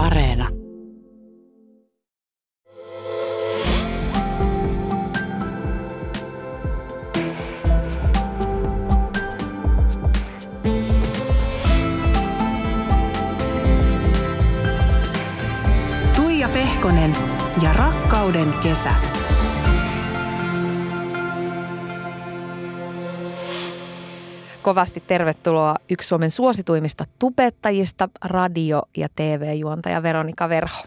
Areena. Tuija Pehkonen ja rakkauden kesä. Kovasti tervetuloa yksi Suomen suosituimmista tubettajista, radio- ja TV-juontaja Veronika Verho.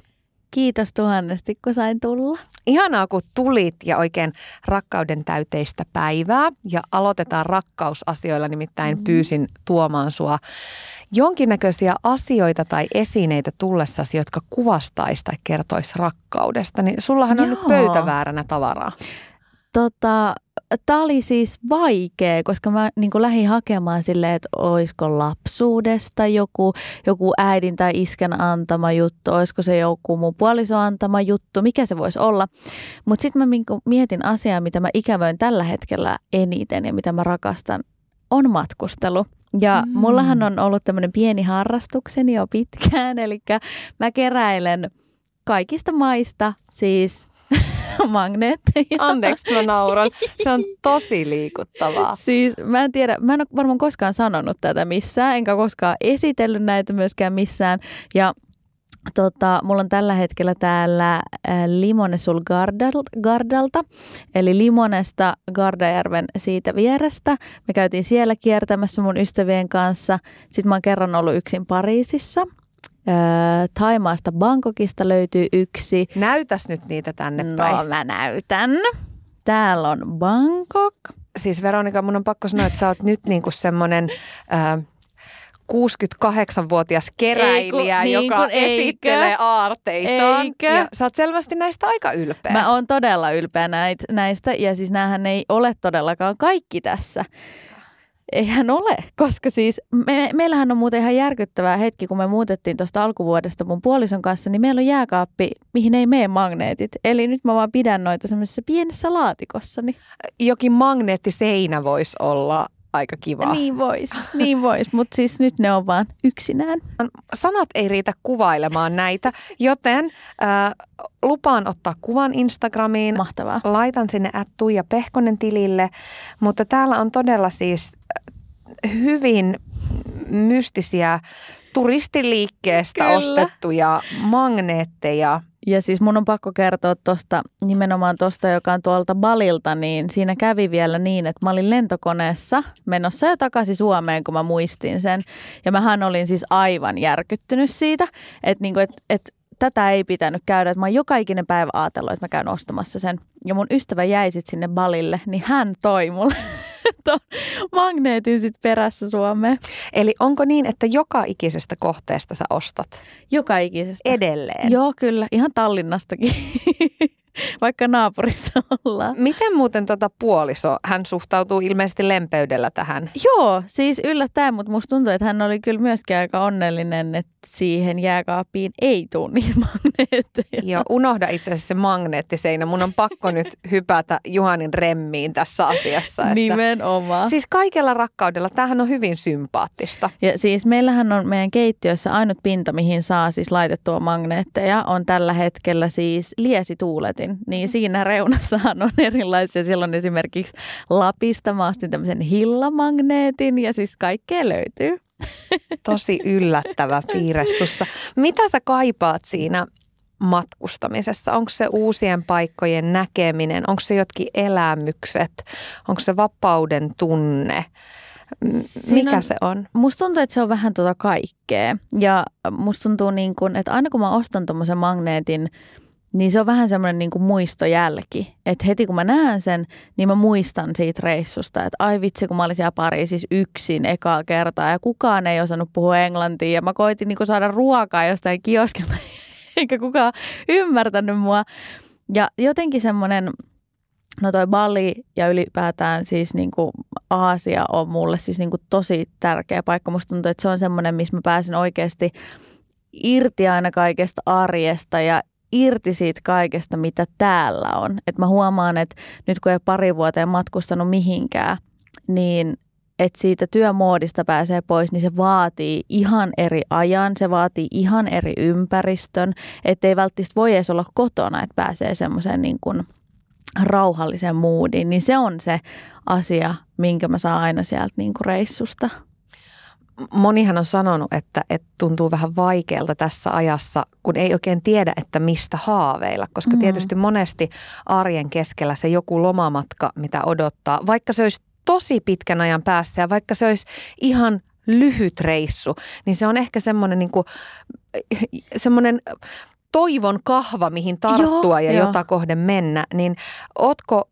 Kiitos tuhannesti, kun sain tulla. Ihanaa, kun tulit ja oikein rakkauden täyteistä päivää. Ja aloitetaan rakkausasioilla, nimittäin mm. pyysin tuomaan sua jonkinnäköisiä asioita tai esineitä tullessasi, jotka kuvastaisi tai kertoisi rakkaudesta. Niin sullahan on Joo. nyt pöytävääränä tavaraa. Tota, Tämä oli siis vaikea, koska mä niin lähdin hakemaan silleen, että olisiko lapsuudesta joku, joku äidin tai iskän antama juttu, olisiko se joku mun puoliso antama juttu, mikä se voisi olla. Mutta sitten mä niinku mietin asiaa, mitä mä ikävöin tällä hetkellä eniten ja mitä mä rakastan, on matkustelu. Ja mm. mullahan on ollut tämmöinen pieni harrastukseni jo pitkään, eli mä keräilen kaikista maista siis magneetteja. Anteeksi, mä nauran. Se on tosi liikuttavaa. Siis mä en tiedä, mä en ole varmaan koskaan sanonut tätä missään, enkä koskaan esitellyt näitä myöskään missään. Ja Tota, mulla on tällä hetkellä täällä äh, Limonesul Gardal- Gardalta, eli Limonesta Gardajärven siitä vierestä. Me käytiin siellä kiertämässä mun ystävien kanssa. Sitten mä oon kerran ollut yksin Pariisissa. Öö, Taimaasta Bangkokista löytyy yksi. Näytäs nyt niitä tänne No päin. mä näytän. Täällä on Bangkok. Siis Veronika, mun on pakko sanoa, että sä oot nyt niinku semmoinen äh, 68-vuotias keräilijä, Ei kun- niin joka eikö? esittelee aarteitaan. Eikö? Ja sä oot selvästi näistä aika ylpeä. Mä oon todella ylpeä näit, näistä ja siis näähän ei ole todellakaan kaikki tässä. Eihän ole, koska siis me, meillähän on muuten ihan järkyttävää hetki, kun me muutettiin tuosta alkuvuodesta mun puolison kanssa, niin meillä on jääkaappi, mihin ei mene magneetit. Eli nyt mä vaan pidän noita semmoisessa pienessä laatikossa. Niin, Jokin magneettiseinä voisi olla aika kiva. niin vois, niin vois, mutta siis nyt ne on vaan yksinään. Sanat ei riitä kuvailemaan näitä, joten äh, lupaan ottaa kuvan Instagramiin. Mahtavaa. Laitan sinne at Tuija Pehkonen tilille, mutta täällä on todella siis hyvin mystisiä turistiliikkeestä Kyllä. ostettuja magneetteja. Ja siis mun on pakko kertoa tuosta, nimenomaan tuosta, joka on tuolta Balilta, niin siinä kävi vielä niin, että mä olin lentokoneessa menossa jo takaisin Suomeen, kun mä muistin sen. Ja mähän olin siis aivan järkyttynyt siitä, että, niinku, että, että tätä ei pitänyt käydä. Että mä oon joka ikinen päivä ajatellut, että mä käyn ostamassa sen. Ja mun ystävä jäi sitten sinne Balille, niin hän toi mulle ton magneetin sit perässä Suomeen. Eli onko niin, että joka ikisestä kohteesta sä ostat Joka ikisestä. edelleen? Joo, kyllä. Ihan Tallinnastakin. Vaikka naapurissa ollaan. Miten muuten tota puoliso, hän suhtautuu ilmeisesti lempeydellä tähän? Joo, siis yllättäen, mutta musta tuntuu, että hän oli kyllä myöskin aika onnellinen, että siihen jääkaappiin ei tule niitä magneetteja. Joo, unohda itse asiassa se magneettiseinä. Mun on pakko nyt hypätä Juhanin remmiin tässä asiassa. Että... Nimenomaan. Siis kaikella rakkaudella, tämähän on hyvin sympaattista. Ja siis meillähän on meidän keittiössä ainut pinta, mihin saa siis laitettua magneetteja, on tällä hetkellä siis liesituuletin. Niin siinä reunassahan on erilaisia. Siellä on esimerkiksi Lapista, mä ostin tämmöisen hillamagneetin ja siis kaikkea löytyy. Tosi yllättävä piirre sussa. Mitä sä kaipaat siinä matkustamisessa? Onko se uusien paikkojen näkeminen? Onko se jotkin elämykset? Onko se vapauden tunne? Siinä Mikä on- se on? Musta tuntuu, että se on vähän tuota kaikkea. Ja musta tuntuu niin kuin, että aina kun mä ostan tuommoisen magneetin, niin se on vähän semmoinen niin kuin muistojälki. Että heti kun mä näen sen, niin mä muistan siitä reissusta. Että ai vitsi, kun mä olin siellä Pariisissa yksin ekaa kertaa ja kukaan ei osannut puhua englantia. Ja mä koitin niin kuin saada ruokaa jostain kioskilta, eikä kukaan ymmärtänyt mua. Ja jotenkin semmoinen, no toi Bali ja ylipäätään siis niin kuin Aasia on mulle siis niin kuin tosi tärkeä paikka. Musta tuntuu, että se on semmoinen, missä mä pääsen oikeasti irti aina kaikesta arjesta ja irti siitä kaikesta, mitä täällä on. Et mä huomaan, että nyt kun ei pari vuoteen matkustanut mihinkään, niin että siitä työmoodista pääsee pois, niin se vaatii ihan eri ajan, se vaatii ihan eri ympäristön, että ei välttämättä voi edes olla kotona, että pääsee semmoiseen niin kuin rauhalliseen moodiin, niin se on se asia, minkä mä saan aina sieltä niin kuin reissusta. Monihan on sanonut, että, että tuntuu vähän vaikealta tässä ajassa, kun ei oikein tiedä, että mistä haaveilla, koska mm-hmm. tietysti monesti arjen keskellä se joku lomamatka, mitä odottaa, vaikka se olisi tosi pitkän ajan päästä ja vaikka se olisi ihan lyhyt reissu, niin se on ehkä semmoinen niin kuin, semmoinen toivon kahva, mihin tarttua Joo, ja jo. jota kohden mennä, niin ootko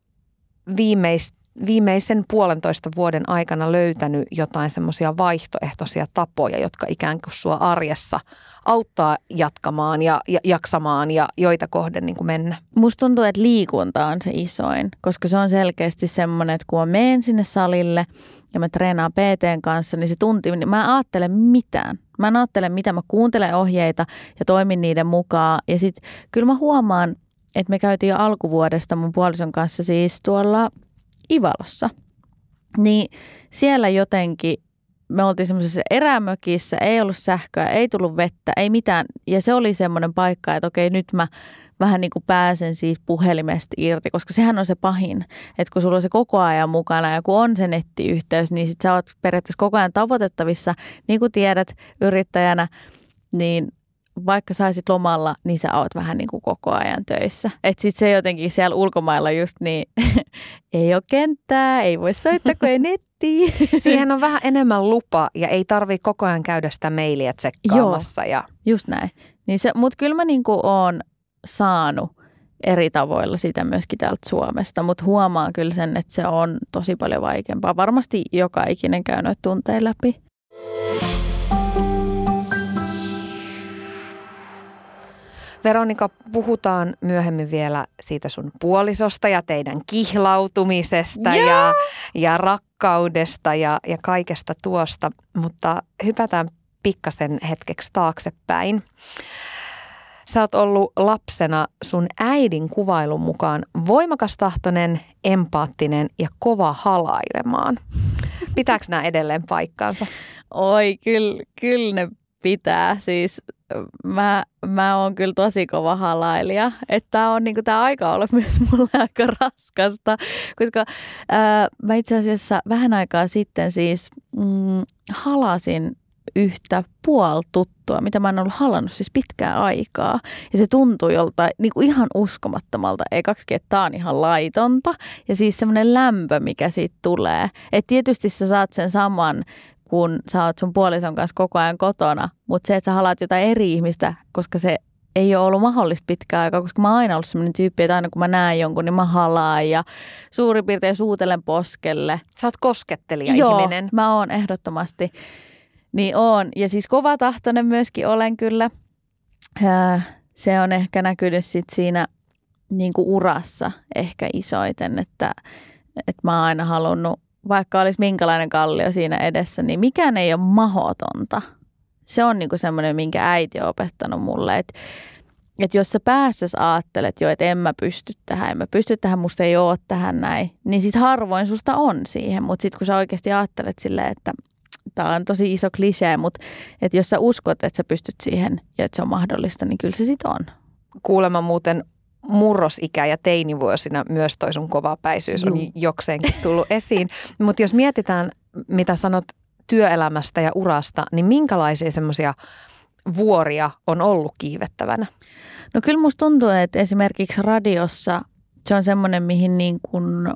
viimeis, viimeisen puolentoista vuoden aikana löytänyt jotain semmoisia vaihtoehtoisia tapoja, jotka ikään kuin sua arjessa auttaa jatkamaan ja, ja jaksamaan ja joita kohden niin kuin mennä? Musta tuntuu, että liikunta on se isoin, koska se on selkeästi semmoinen, että kun mä menen sinne salille ja mä treenaan PTn kanssa, niin se tunti, niin mä ajattelen mitään. Mä en ajattele, mitä mä kuuntelen ohjeita ja toimin niiden mukaan. Ja sitten kyllä mä huomaan, että me käytiin jo alkuvuodesta mun puolison kanssa siis tuolla Ivalossa. Niin siellä jotenkin me oltiin semmoisessa erämökissä, ei ollut sähköä, ei tullut vettä, ei mitään. Ja se oli semmoinen paikka, että okei nyt mä vähän niin kuin pääsen siitä puhelimesta irti, koska sehän on se pahin, että kun sulla on se koko ajan mukana ja kun on se nettiyhteys, niin sit sä oot periaatteessa koko ajan tavoitettavissa. Niin kuin tiedät yrittäjänä, niin vaikka saisit lomalla, niin sä oot vähän niin kuin koko ajan töissä. Että sit se jotenkin siellä ulkomailla just niin, ei ole kenttää, ei voi soittaa, kun ei netti. Siihen on vähän enemmän lupa ja ei tarvi koko ajan käydä sitä mailia tsekkaamassa. Joo, ja... just näin. Niin se, mutta kyllä mä niin kuin oon saanut eri tavoilla sitä myöskin täältä Suomesta, mutta huomaan kyllä sen, että se on tosi paljon vaikeampaa. Varmasti joka ikinen käy noita tunteja läpi. Veronika, puhutaan myöhemmin vielä siitä sun puolisosta ja teidän kihlautumisesta ja, ja rakkaudesta ja, ja kaikesta tuosta, mutta hypätään pikkasen hetkeksi taaksepäin. Sä oot ollut lapsena sun äidin kuvailun mukaan voimakas tahtoinen, empaattinen ja kova halailemaan. Pitääkö nämä edelleen paikkaansa? Oi, kyllä, kyllä ne pitää. Siis mä, mä oon kyllä tosi kova halailija. Että tää on niinku, tää aika olla myös mulle aika raskasta, koska ää, mä itse asiassa vähän aikaa sitten siis mm, halasin yhtä puoltuttua, mitä mä en ollut halannut siis pitkään aikaa. Ja se tuntui joltain niin kuin ihan uskomattomalta. Ei kaksi, että tää on ihan laitonta. Ja siis semmoinen lämpö, mikä siitä tulee. Että tietysti sä saat sen saman kun sä oot sun puolison kanssa koko ajan kotona, mutta se, että sä halaat jotain eri ihmistä, koska se ei ole ollut mahdollista pitkään aikaa, koska mä oon aina ollut sellainen tyyppi, että aina kun mä näen jonkun, niin mä halaan ja suurin piirtein suutelen poskelle. Sä oot koskettelija Joo, ihminen. mä oon ehdottomasti. Niin on. Ja siis kovatahtoinen myöskin olen kyllä. Se on ehkä näkynyt sit siinä niin kuin urassa ehkä isoiten, että, että mä oon aina halunnut vaikka olisi minkälainen kallio siinä edessä, niin mikään ei ole mahotonta. Se on niinku semmoinen, minkä äiti on opettanut mulle, että että jos sä päässäs ajattelet jo, että en mä pysty tähän, en mä pysty tähän, musta ei ole tähän näin, niin sit harvoin susta on siihen. Mutta sit kun sä oikeasti ajattelet silleen, että tämä on tosi iso klisee, mutta että jos sä uskot, että sä pystyt siihen ja että se on mahdollista, niin kyllä se sit on. Kuulemma muuten murrosikä ja teinivuosina myös toi sun kovapäisyys on jokseenkin tullut esiin. Mutta jos mietitään, mitä sanot työelämästä ja urasta, niin minkälaisia semmoisia vuoria on ollut kiivettävänä? No kyllä musta tuntuu, että esimerkiksi radiossa se on semmoinen, mihin niin kun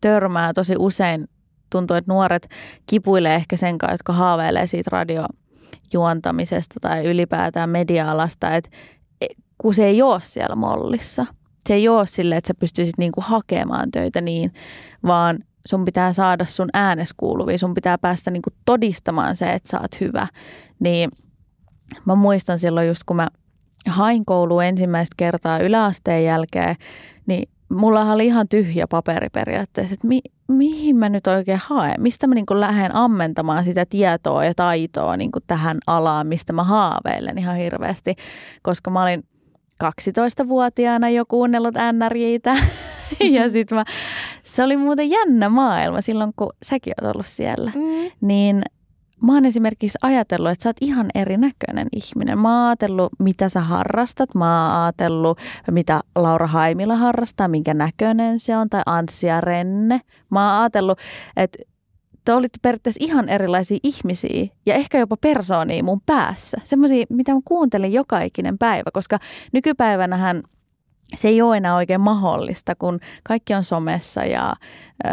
törmää tosi usein. Tuntuu, että nuoret kipuilee ehkä sen kanssa, jotka haaveilee siitä radiojuontamisesta tai ylipäätään media-alasta, että kun se ei ole siellä mollissa. Se ei ole sille, että sä pystyisit niinku hakemaan töitä niin, vaan sun pitää saada sun äänes kuuluviin, sun pitää päästä niinku todistamaan se, että sä oot hyvä. Niin mä muistan silloin just, kun mä hain kouluun ensimmäistä kertaa yläasteen jälkeen, niin mulla oli ihan tyhjä paperi periaatteessa, että mi, mihin mä nyt oikein haen, mistä mä niin lähden ammentamaan sitä tietoa ja taitoa niin tähän alaan, mistä mä haaveilen ihan hirveästi, koska mä olin 12-vuotiaana jo kuunnellut NRJitä ja sit mä, se oli muuten jännä maailma silloin, kun säkin oot ollut siellä. Mm. Niin mä oon esimerkiksi ajatellut, että sä oot ihan erinäköinen ihminen. Mä oon ajatellut, mitä sä harrastat. Mä oon ajatellut, mitä Laura Haimila harrastaa, minkä näköinen se on, tai Anssia Renne. Mä oon ajatellut, että te olitte periaatteessa ihan erilaisia ihmisiä ja ehkä jopa persoonia mun päässä. Semmoisia, mitä mä kuuntelin joka ikinen päivä, koska nykypäivänähän se ei ole enää oikein mahdollista, kun kaikki on somessa ja ö,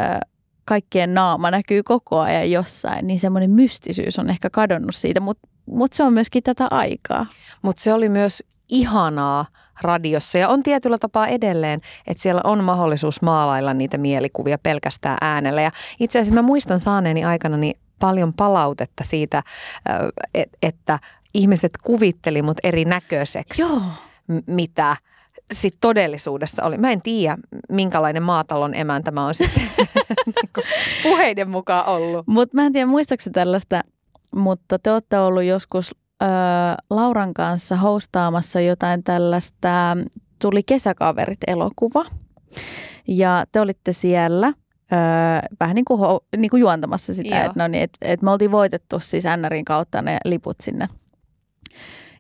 kaikkien naama näkyy koko ajan jossain, niin semmoinen mystisyys on ehkä kadonnut siitä, mutta mut se on myöskin tätä aikaa. Mutta se oli myös ihanaa radiossa ja on tietyllä tapaa edelleen, että siellä on mahdollisuus maalailla niitä mielikuvia pelkästään äänellä. Ja itse asiassa mä muistan saaneeni aikana niin paljon palautetta siitä, että ihmiset kuvitteli mut erinäköiseksi, Joo. mitä sitten todellisuudessa oli. Mä en tiedä, minkälainen maatalon emäntä mä oon sitten niinku puheiden mukaan ollut. Mutta mä en tiedä, muistaakseni tällaista, mutta te olette ollut joskus äh, Lauran kanssa hostaamassa jotain tällaista, tuli kesäkaverit-elokuva. Ja te olitte siellä öö, vähän niin kuin, niin kuin juontamassa sitä, että no niin, et, et me oltiin voitettu siis NRin kautta ne liput sinne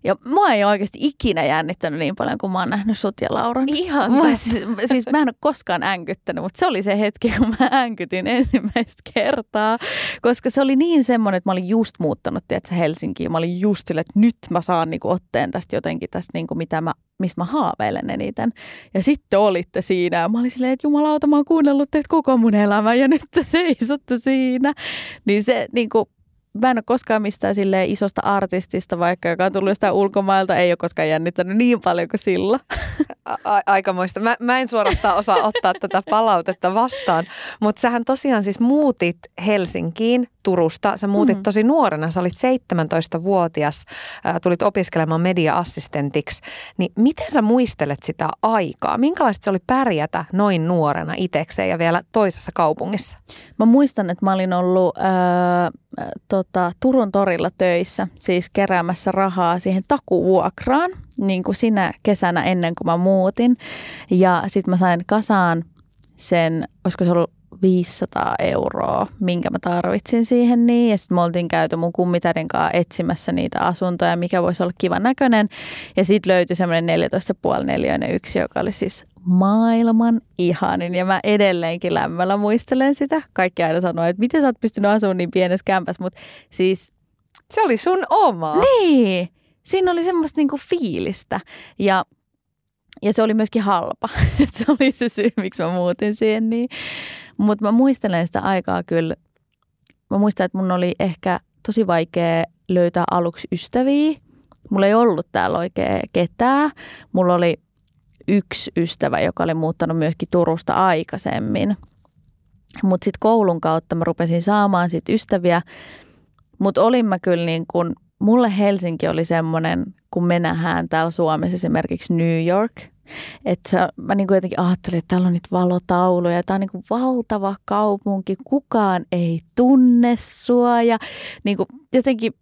ja mua ei oikeasti ikinä jännittänyt niin paljon, kun mä oon nähnyt sut ja Lauran. Ihan mua, siis, siis mä en ole koskaan änkyttänyt, mutta se oli se hetki, kun mä änkytin ensimmäistä kertaa. Koska se oli niin semmoinen, että mä olin just muuttanut tiedätkö, Helsinkiin. Mä olin just sille, että nyt mä saan niinku otteen tästä jotenkin, tästä niinku, mitä mä mistä mä haaveilen eniten. Ja sitten olitte siinä ja mä olin silleen, että jumalauta, mä oon kuunnellut teitä koko mun elämä ja nyt te seisotte siinä. Niin se niin kuin, mä en ole koskaan mistään sille isosta artistista, vaikka joka on tullut jostain ulkomailta, ei ole koskaan jännittänyt niin paljon kuin sillä. A- aikamoista. Mä, mä en suorastaan osaa ottaa tätä palautetta vastaan, mutta sähän tosiaan siis muutit Helsinkiin Turusta. Sä muutit mm. tosi nuorena, sä olit 17-vuotias, äh, tulit opiskelemaan media-assistentiksi. Niin miten sä muistelet sitä aikaa? Minkälaista se oli pärjätä noin nuorena itekseen ja vielä toisessa kaupungissa? Mä muistan, että mä olin ollut äh, tota, Turun torilla töissä, siis keräämässä rahaa siihen takuvuokraan, niin kuin sinä kesänä ennen kuin mä muutin. Ja sitten mä sain kasaan sen, olisiko se ollut 500 euroa, minkä mä tarvitsin siihen niin. Ja sitten me oltiin käyty mun kummitärin kanssa etsimässä niitä asuntoja, mikä voisi olla kivan näköinen. Ja sitten löytyi semmoinen 14,5 neliöinen yksi, joka oli siis maailman ihanin. Ja mä edelleenkin lämmöllä muistelen sitä. Kaikki aina sanoo, että miten sä oot pystynyt asumaan niin pienessä kämpässä, mutta siis... Se oli sun oma. Niin! Siinä oli semmoista niinku fiilistä. Ja ja se oli myöskin halpa. se oli se syy, miksi mä muutin siihen. Niin. Mutta mä muistelen sitä aikaa kyllä. Mä muistan, että mun oli ehkä tosi vaikea löytää aluksi ystäviä. Mulla ei ollut täällä oikein ketään. Mulla oli yksi ystävä, joka oli muuttanut myöskin Turusta aikaisemmin. Mutta sitten koulun kautta mä rupesin saamaan sit ystäviä. Mutta olin mä kyllä niin kun, mulle Helsinki oli semmoinen, kun me nähdään täällä Suomessa esimerkiksi New York – että mä niin kuin jotenkin ajattelin, että täällä on nyt valotauluja. Tämä on niin kuin valtava kaupunki, kukaan ei tunne sua. Ja niin kuin jotenkin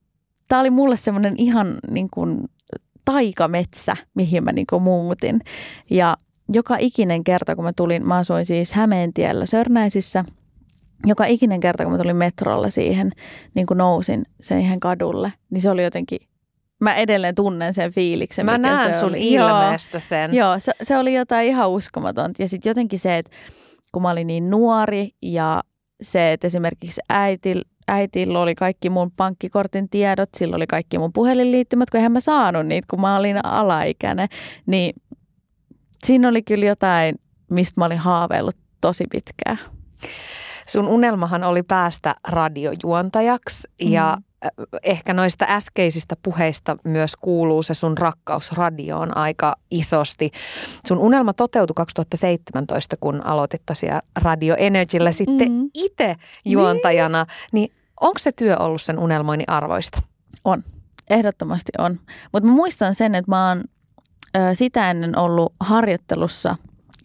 tämä oli mulle semmoinen ihan niin kuin taikametsä, mihin mä niin kuin muutin. Ja joka ikinen kerta, kun mä tulin, mä asuin siis Hämeentiellä Sörnäisissä. Joka ikinen kerta, kun mä tulin metrolla siihen, niin kuin nousin siihen kadulle, niin se oli jotenkin mä edelleen tunnen sen fiiliksen. Mä näen se sun oli. ilmeestä sen. Joo, se, se oli jotain ihan uskomatonta. Ja sitten jotenkin se, että kun mä olin niin nuori ja se, että esimerkiksi äiti, äitillä oli kaikki mun pankkikortin tiedot, sillä oli kaikki mun puhelinliittymät, kun eihän mä saanut niitä, kun mä olin alaikäinen. Niin siinä oli kyllä jotain, mistä mä olin haaveillut tosi pitkään. Sun unelmahan oli päästä radiojuontajaksi mm. ja ehkä noista äskeisistä puheista myös kuuluu se sun rakkaus radioon aika isosti. Sun unelma toteutui 2017, kun aloitit tosiaan Radio Energyllä sitten mm. itse juontajana. Niin. niin onko se työ ollut sen unelmoinnin arvoista? On, ehdottomasti on. Mutta mä muistan sen, että mä oon sitä ennen ollut harjoittelussa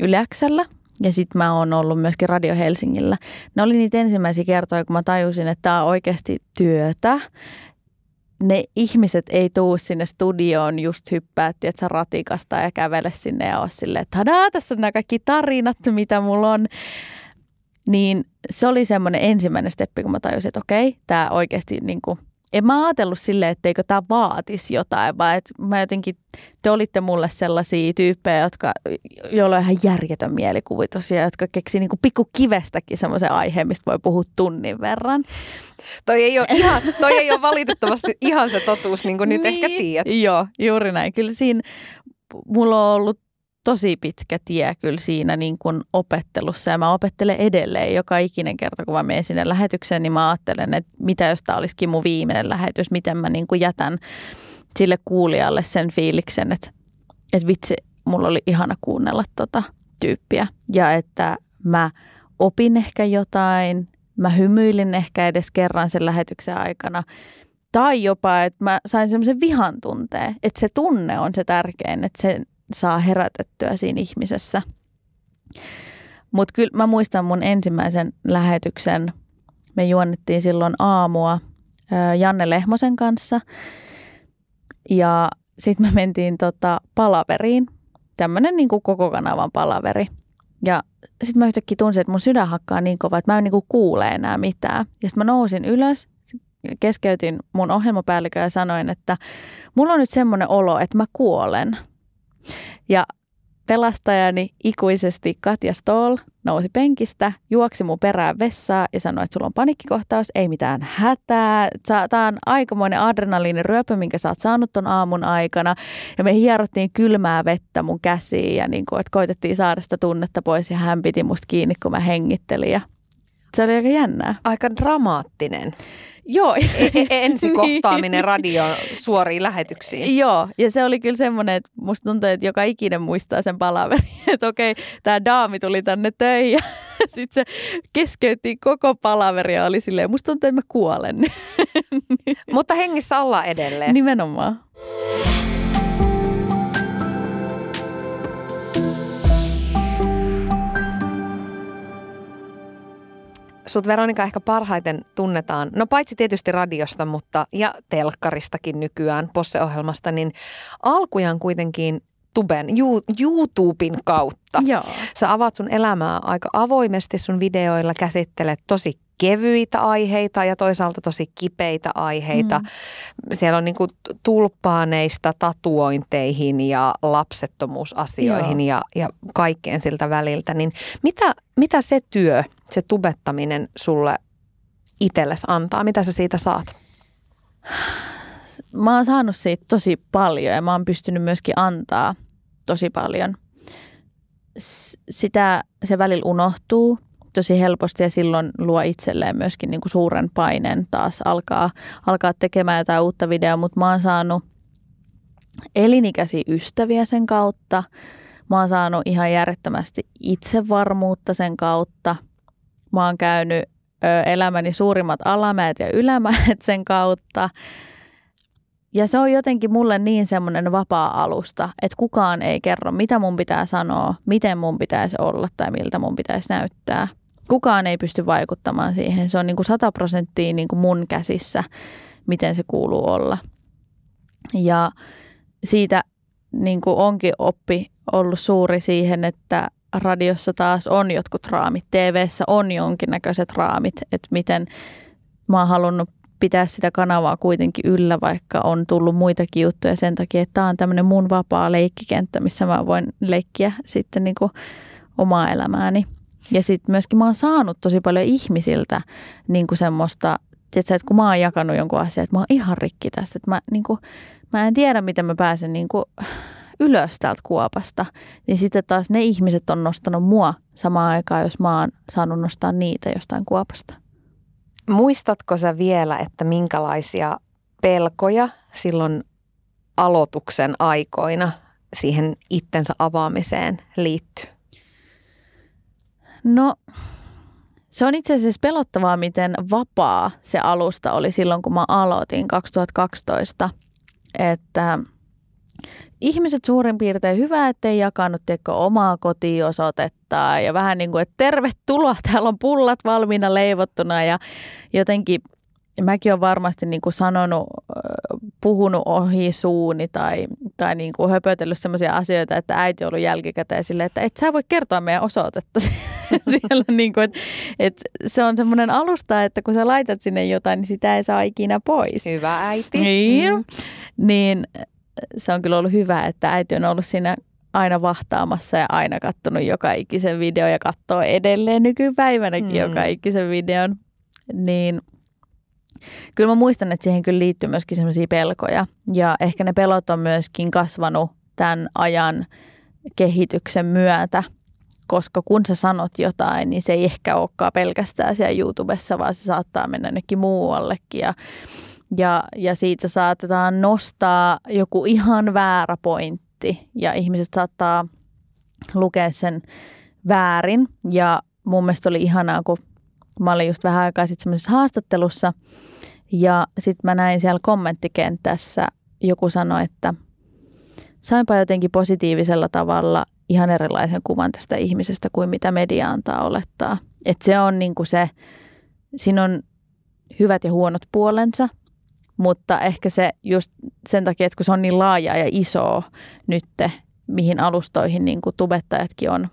Yläksellä – ja sitten mä oon ollut myöskin Radio Helsingillä. Ne oli niitä ensimmäisiä kertoja, kun mä tajusin, että tämä on oikeasti työtä. ne ihmiset ei tuu sinne studioon just hyppää, että sä ratikasta ja kävele sinne ja ole silleen, että tadaa, tässä on nämä kaikki tarinat, mitä mulla on. Niin se oli semmoinen ensimmäinen steppi, kun mä tajusin, että okei, tämä oikeasti niin kuin – en mä ajatellut silleen, etteikö tämä vaatisi jotain, vaan että mä jotenkin, te olitte mulle sellaisia tyyppejä, jotka, joilla on ihan järjetön mielikuvitus ja jotka keksi niin pikku kivestäkin semmoisen aiheen, mistä voi puhua tunnin verran. Toi ei ole, ihan, toi ei ole valitettavasti ihan se totuus, niin kuin nyt niin. ehkä tiedät. Joo, juuri näin. Kyllä siinä mulla on ollut tosi pitkä tie kyllä siinä niin kuin opettelussa. Ja mä opettelen edelleen joka ikinen kerta, kun mä menen sinne lähetykseen, niin mä ajattelen, että mitä jos tämä olisikin mun viimeinen lähetys, miten mä niin kuin jätän sille kuulijalle sen fiiliksen, että, että vitsi, mulla oli ihana kuunnella tota tyyppiä. Ja että mä opin ehkä jotain, mä hymyilin ehkä edes kerran sen lähetyksen aikana. Tai jopa, että mä sain semmoisen vihan tunteen, että se tunne on se tärkein, että se saa herätettyä siinä ihmisessä. Mutta kyllä mä muistan mun ensimmäisen lähetyksen. Me juonnettiin silloin aamua Janne Lehmosen kanssa ja sitten me mentiin tota palaveriin, tämmöinen niin koko kanavan palaveri. Ja sitten mä yhtäkkiä tunsin, että mun sydän hakkaa niin kova, että mä en niin kuule enää mitään. Ja sitten mä nousin ylös, keskeytin mun ohjelmapäällikön ja sanoin, että mulla on nyt semmoinen olo, että mä kuolen – ja pelastajani ikuisesti Katja Stoll nousi penkistä, juoksi mun perään vessaa ja sanoi, että sulla on panikkikohtaus, ei mitään hätää. Tämä on aikamoinen adrenaliiniryöpö, minkä sä oot saanut ton aamun aikana. Ja me hierottiin kylmää vettä mun käsiin ja niin kuin, että koitettiin saada sitä tunnetta pois ja hän piti musta kiinni, kun mä hengittelin. Ja se oli aika jännää. Aika dramaattinen. Joo. E- e- ensikohtaaminen radio suoriin lähetyksiin. Joo, ja se oli kyllä semmoinen, että musta tuntuu, että joka ikinen muistaa sen palaverin, että okei, tämä daami tuli tänne töihin ja sitten se keskeytti koko palaveri ja oli silleen, musta tuntuu, että mä kuolen. Mutta hengissä ollaan edelleen. Nimenomaan. Sut Veronika ehkä parhaiten tunnetaan, no paitsi tietysti radiosta, mutta ja telkkaristakin nykyään, Posse-ohjelmasta, niin alkujaan kuitenkin Tuben, YouTuben kautta. Joo. Sä avaat sun elämää aika avoimesti sun videoilla, käsittelet tosi kevyitä aiheita ja toisaalta tosi kipeitä aiheita. Mm. Siellä on niinku tulppaaneista tatuointeihin ja lapsettomuusasioihin ja, ja kaikkeen siltä väliltä. Niin mitä, mitä se työ, se tubettaminen sulle itsellesi antaa? Mitä sä siitä saat? Mä oon saanut siitä tosi paljon ja mä oon pystynyt myöskin antaa tosi paljon. Sitä se välillä unohtuu tosi helposti ja silloin luo itselleen myöskin niin kuin suuren paineen taas alkaa, alkaa tekemään jotain uutta videoa, mutta mä oon saanut elinikäisiä ystäviä sen kautta. Mä oon saanut ihan järjettömästi itsevarmuutta sen kautta. Mä oon käynyt elämäni suurimmat alamäet ja ylämäet sen kautta. Ja se on jotenkin mulle niin semmoinen vapaa-alusta, että kukaan ei kerro, mitä mun pitää sanoa, miten mun pitäisi olla tai miltä mun pitäisi näyttää – kukaan ei pysty vaikuttamaan siihen. Se on niin kuin 100 prosenttia niin kuin mun käsissä, miten se kuuluu olla. Ja siitä niin kuin onkin oppi ollut suuri siihen, että radiossa taas on jotkut raamit, TVssä on jonkinnäköiset raamit, että miten mä oon halunnut pitää sitä kanavaa kuitenkin yllä, vaikka on tullut muitakin juttuja sen takia, että tämä on tämmöinen mun vapaa leikkikenttä, missä mä voin leikkiä sitten niin kuin omaa elämääni. Ja sitten myöskin mä oon saanut tosi paljon ihmisiltä niin kuin semmoista, tiedätkö, että kun mä oon jakanut jonkun asian, että mä oon ihan rikki tästä, että mä, niin kuin, mä en tiedä, miten mä pääsen niin kuin ylös täältä kuopasta, niin sitten taas ne ihmiset on nostanut mua samaan aikaan, jos mä oon saanut nostaa niitä jostain kuopasta. Muistatko sä vielä, että minkälaisia pelkoja silloin aloituksen aikoina siihen itsensä avaamiseen liittyy? No se on itse asiassa pelottavaa, miten vapaa se alusta oli silloin, kun mä aloitin 2012. Että ihmiset suurin piirtein hyvä, ettei jakanut tiedätkö, omaa kotiosoitetta ja vähän niin kuin, että tervetuloa, täällä on pullat valmiina leivottuna ja jotenkin mäkin olen varmasti niin kuin sanonut, puhunut ohi suuni tai, tai niin kuin höpötellyt sellaisia asioita, että äiti on ollut jälkikäteen silleen, että et sä voi kertoa meidän osoitetta siellä. Niin kuin, että, että se on semmoinen alusta, että kun sä laitat sinne jotain, niin sitä ei saa ikinä pois. Hyvä äiti. Niin, mm. niin se on kyllä ollut hyvä, että äiti on ollut siinä aina vahtaamassa ja aina kattonut joka ikisen video ja katsoo edelleen nykypäivänäkin mm. joka ikisen videon. Niin kyllä mä muistan, että siihen kyllä liittyy myöskin sellaisia pelkoja. Ja ehkä ne pelot on myöskin kasvanut tämän ajan kehityksen myötä, koska kun sä sanot jotain, niin se ei ehkä olekaan pelkästään siellä YouTubessa, vaan se saattaa mennä jonnekin muuallekin. Ja, ja, ja siitä saatetaan nostaa joku ihan väärä pointti ja ihmiset saattaa lukea sen väärin. Ja mun mielestä oli ihanaa, kun mä olin just vähän aikaa sitten semmoisessa haastattelussa ja sitten mä näin siellä kommenttikentässä, joku sanoi, että sainpa jotenkin positiivisella tavalla ihan erilaisen kuvan tästä ihmisestä kuin mitä media antaa olettaa. Että se on niin kuin se, siinä on hyvät ja huonot puolensa, mutta ehkä se just sen takia, että kun se on niin laaja ja iso nytte, mihin alustoihin niin kuin tubettajatkin on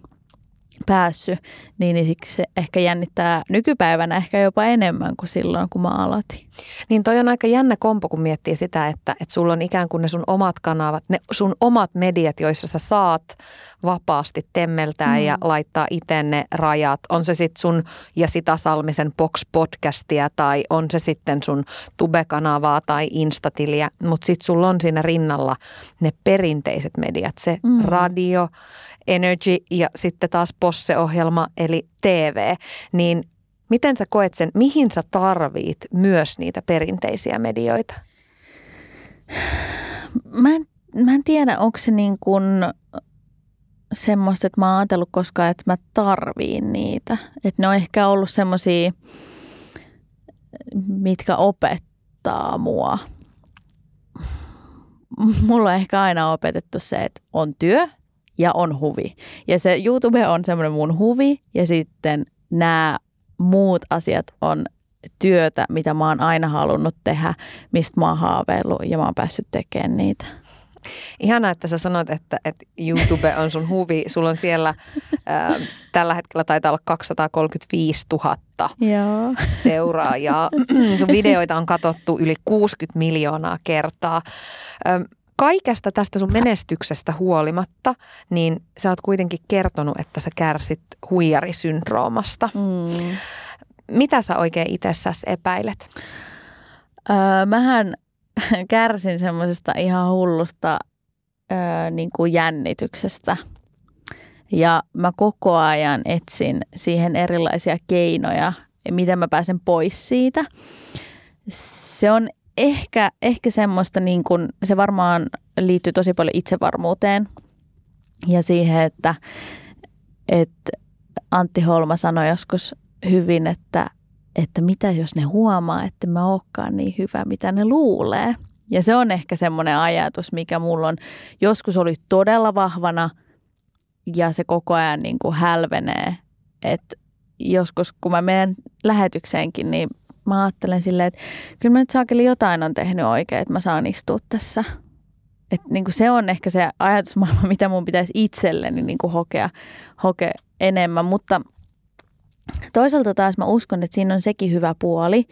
päässyt, niin, niin siksi se ehkä jännittää nykypäivänä ehkä jopa enemmän kuin silloin, kun mä aloitin. Niin toi on aika jännä kompo, kun miettii sitä, että, että sulla on ikään kuin ne sun omat kanavat, ne sun omat mediat, joissa sä saat vapaasti temmeltää mm. ja laittaa itse ne rajat. On se sitten sun ja sitä Salmisen Box-podcastia tai on se sitten sun Tube-kanavaa tai Instatiliä, mutta sitten sulla on siinä rinnalla ne perinteiset mediat, se mm. radio, Energy ja sitten taas Posse-ohjelma eli TV, niin miten sä koet sen, mihin sä tarvit myös niitä perinteisiä medioita? Mä en, mä en tiedä, onko se niin kuin semmoista, että mä oon ajatellut koskaan, että mä tarviin niitä. Että ne on ehkä ollut semmoisia, mitkä opettaa mua. Mulla on ehkä aina opetettu se, että on työ ja on huvi. Ja se YouTube on semmoinen mun huvi ja sitten nämä muut asiat on työtä, mitä mä oon aina halunnut tehdä, mistä mä oon haaveillut ja mä oon päässyt tekemään niitä. Ihanaa, että sä sanot, että, että YouTube on sun huvi. Sulla on siellä ää, tällä hetkellä taitaa olla 235 000 Joo. seuraajaa. Sun videoita on katsottu yli 60 miljoonaa kertaa kaikesta tästä sun menestyksestä huolimatta, niin sä oot kuitenkin kertonut, että sä kärsit huijarisyndroomasta. Mm. Mitä sä oikein itsessäsi epäilet? Öö, mähän kärsin semmoisesta ihan hullusta öö, niin kuin jännityksestä. Ja mä koko ajan etsin siihen erilaisia keinoja, miten mä pääsen pois siitä. Se on ehkä, ehkä semmoista, niin kuin, se varmaan liittyy tosi paljon itsevarmuuteen ja siihen, että, että Antti Holma sanoi joskus hyvin, että, että mitä jos ne huomaa, että mä oonkaan niin hyvä, mitä ne luulee. Ja se on ehkä semmoinen ajatus, mikä mulla on joskus oli todella vahvana ja se koko ajan niin kuin hälvenee. Että joskus kun mä menen lähetykseenkin, niin mä ajattelen silleen, että kyllä mä nyt saakeli jotain on tehnyt oikein, että mä saan istua tässä. Et niin kuin se on ehkä se ajatusmaailma, mitä mun pitäisi itselleni niin kuin hokea, hokea enemmän. Mutta toisaalta taas mä uskon, että siinä on sekin hyvä puoli,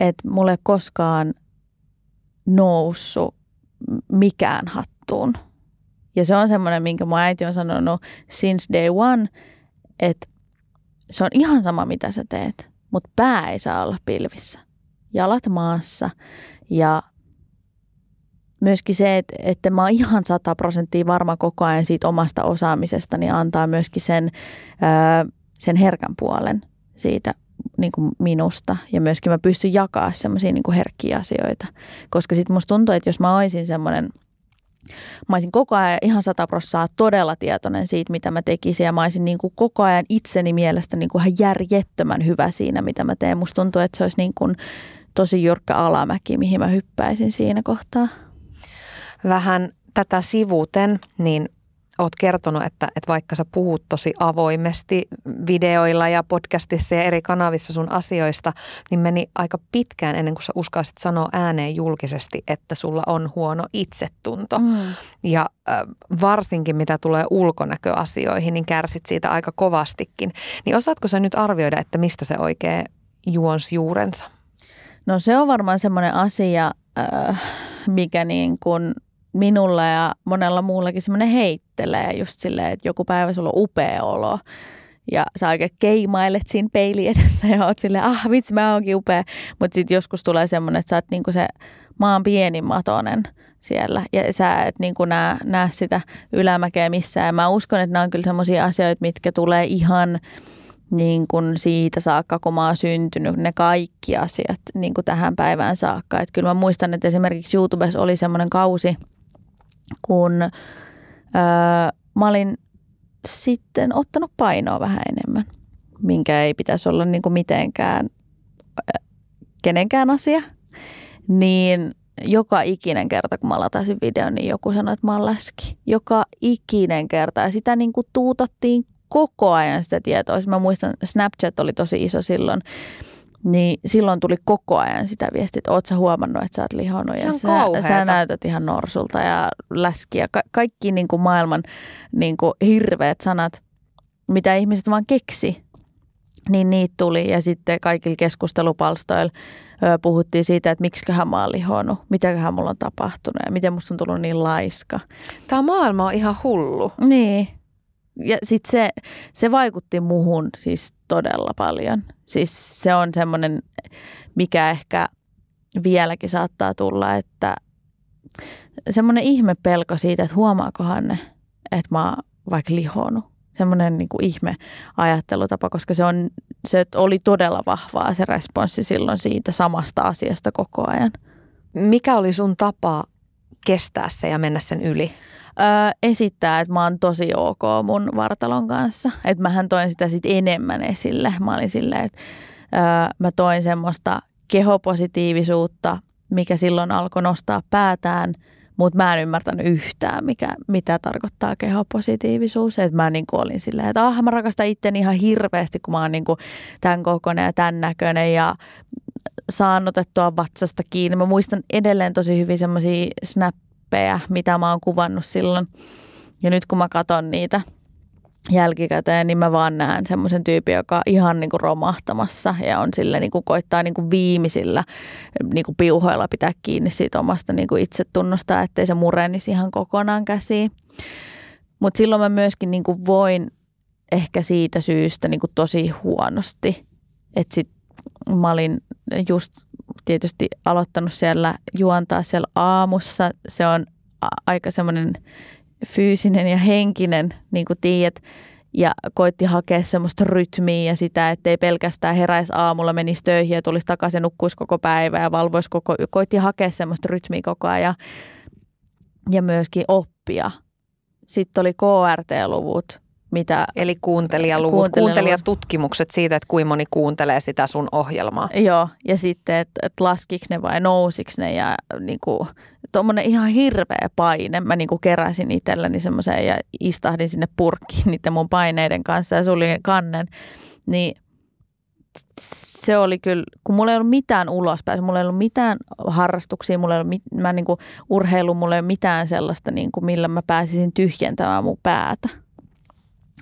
että mulle koskaan noussut mikään hattuun. Ja se on semmoinen, minkä mun äiti on sanonut since day one, että se on ihan sama, mitä sä teet mutta pää ei saa olla pilvissä. Jalat maassa ja myöskin se, että, että mä oon ihan sata prosenttia varma koko ajan siitä omasta osaamisesta, niin antaa myöskin sen, sen herkän puolen siitä niin kuin minusta. Ja myöskin mä pystyn jakaa semmoisia niin herkkiä asioita. Koska sitten musta tuntuu, että jos mä olisin semmoinen – Mä olisin koko ajan ihan sataprossaa todella tietoinen siitä, mitä mä tekisin ja mä olisin niin kuin koko ajan itseni mielestä niin kuin ihan järjettömän hyvä siinä, mitä mä teen. Musta tuntuu, että se olisi niin kuin tosi jyrkkä alamäki, mihin mä hyppäisin siinä kohtaa. Vähän tätä sivuten, niin oot kertonut, että, että vaikka sä puhut tosi avoimesti videoilla ja podcastissa ja eri kanavissa sun asioista, niin meni aika pitkään ennen kuin sä uskalsit sanoa ääneen julkisesti, että sulla on huono itsetunto. Mm. Ja äh, varsinkin mitä tulee ulkonäköasioihin, niin kärsit siitä aika kovastikin. Niin osaatko sä nyt arvioida, että mistä se oikein juonsi juurensa? No se on varmaan semmoinen asia, äh, mikä niin kuin minulla ja monella muullakin semmoinen heittelee just silleen, että joku päivä sulla on upea olo ja sä oikein keimailet siinä peili edessä ja oot silleen, ah vitsi mä oonkin upea. Mutta sitten joskus tulee semmoinen, että sä oot niinku se maan pienin matonen siellä ja sä et niinku näe, näe sitä ylämäkeä missään. Ja mä uskon, että nämä on kyllä semmoisia asioita, mitkä tulee ihan niin kuin siitä saakka, kun mä oon syntynyt, ne kaikki asiat niin kuin tähän päivään saakka. Et kyllä mä muistan, että esimerkiksi YouTubessa oli semmoinen kausi – kun öö, mä olin sitten ottanut painoa vähän enemmän, minkä ei pitäisi olla niin kuin mitenkään öö, kenenkään asia, niin joka ikinen kerta, kun mä latasin videon, niin joku sanoi, että mä oon läski. Joka ikinen kerta. Ja sitä niin kuin tuutattiin koko ajan sitä tietoa. Mä muistan, Snapchat oli tosi iso silloin niin silloin tuli koko ajan sitä viestiä, että oot sä huomannut, että sä oot lihonnut ja sä, sä näytät ihan norsulta ja läskiä. Ka- kaikki niin kuin maailman niin kuin hirveät sanat, mitä ihmiset vaan keksi, niin niitä tuli. Ja sitten kaikilla keskustelupalstoilla ö, puhuttiin siitä, että miksiköhän mä oon lihonnut, mitäköhän mulla on tapahtunut ja miten musta on tullut niin laiska. Tämä maailma on ihan hullu. Niin. Ja sitten se, se vaikutti muhun siis todella paljon. Siis se on semmoinen, mikä ehkä vieläkin saattaa tulla, että semmoinen ihme pelko siitä, että huomaakohan ne, että mä oon vaikka lihonut. Semmoinen niin ihme ajattelutapa, koska se, on, se oli todella vahvaa se responssi silloin siitä samasta asiasta koko ajan. Mikä oli sun tapa kestää se ja mennä sen yli? Öö, esittää, että mä oon tosi ok mun vartalon kanssa. Että mähän toin sitä sitten enemmän esille. Mä olin silleen, että öö, mä toin semmoista kehopositiivisuutta, mikä silloin alkoi nostaa päätään, mutta mä en ymmärtänyt yhtään, mikä, mitä tarkoittaa kehopositiivisuus. Että mä niin olin silleen, että ah, mä rakastan itteni ihan hirveästi, kun mä oon niin tämän kokoinen ja tämän näköinen ja saan otettua vatsasta kiinni. Mä muistan edelleen tosi hyvin semmoisia snap tyyppejä, mitä mä oon kuvannut silloin. Ja nyt kun mä katson niitä jälkikäteen, niin mä vaan näen semmoisen tyypin, joka on ihan niin kuin romahtamassa ja on sille niin kuin koittaa niin kuin viimeisillä niin kuin piuhoilla pitää kiinni siitä omasta niin kuin itsetunnosta, ettei se murenisi ihan kokonaan käsiin. Mutta silloin mä myöskin niin kuin voin ehkä siitä syystä niin kuin tosi huonosti. Että sit mä olin just tietysti aloittanut siellä juontaa siellä aamussa. Se on aika semmoinen fyysinen ja henkinen, niin kuin tiedät, ja koitti hakea semmoista rytmiä ja sitä, ettei pelkästään heräisi aamulla, menisi töihin ja tulisi takaisin, nukkuisi koko päivä ja valvoisi koko, koitti hakea semmoista rytmiä koko ajan ja, ja myöskin oppia. Sitten oli KRT-luvut, mitä... Eli kuuntelijaluvut, kuuntelijatutkimukset siitä, että kuinka moni kuuntelee sitä sun ohjelmaa. Joo, ja sitten, että et laskiko ne vai nousiko ne ja niin kuin, tuommoinen ihan hirveä paine. Mä niin kuin keräsin itselleni semmoisen ja istahdin sinne purkkiin niiden mun paineiden kanssa ja sulin kannen. Niin se oli kyllä, kun mulla ei ollut mitään ulospääsy, mulla ei ollut mitään harrastuksia, mulla ei ollut mit, mä niin kuin urheilu, mulla ei ollut mitään sellaista, niin kuin, millä mä pääsisin tyhjentämään mun päätä.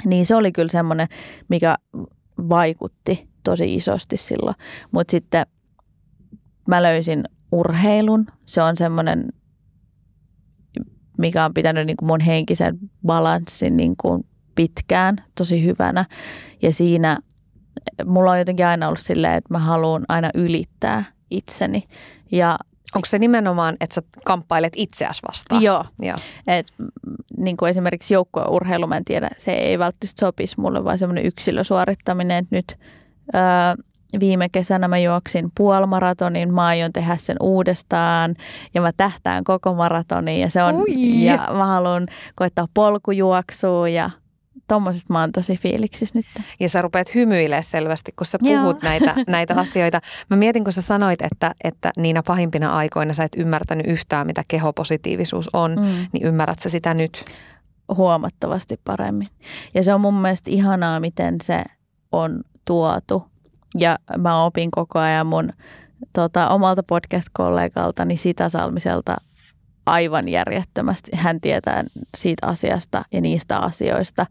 Niin se oli kyllä semmoinen, mikä vaikutti tosi isosti silloin. Mutta sitten mä löysin urheilun. Se on semmoinen, mikä on pitänyt niin kuin mun henkisen balanssin niin kuin pitkään tosi hyvänä. Ja siinä mulla on jotenkin aina ollut silleen, että mä haluan aina ylittää itseni. Ja Onko se nimenomaan, että sä kamppailet itseäsi vastaan? Joo. Joo. Et, niin kuin esimerkiksi joukkueurheilu, mä en tiedä, se ei välttämättä sopisi mulle, vaan semmoinen yksilösuorittaminen. Että nyt öö, viime kesänä mä juoksin puolimaratonin, mä aion tehdä sen uudestaan ja mä tähtään koko maratonin ja se on, Ui. ja mä haluan koittaa polkujuoksua ja tuommoisesta mä oon tosi fiiliksissä nyt. Ja sä rupeat hymyilemään selvästi, kun sä puhut näitä, näitä asioita. Mä mietin, kun sä sanoit, että, että niinä pahimpina aikoina sä et ymmärtänyt yhtään, mitä kehopositiivisuus on, mm. niin ymmärrät sä sitä nyt? huomattavasti paremmin. Ja se on mun mielestä ihanaa, miten se on tuotu. Ja mä opin koko ajan mun tota, omalta podcast-kollegaltani Sita Salmiselta aivan järjettömästi. Hän tietää siitä asiasta ja niistä asioista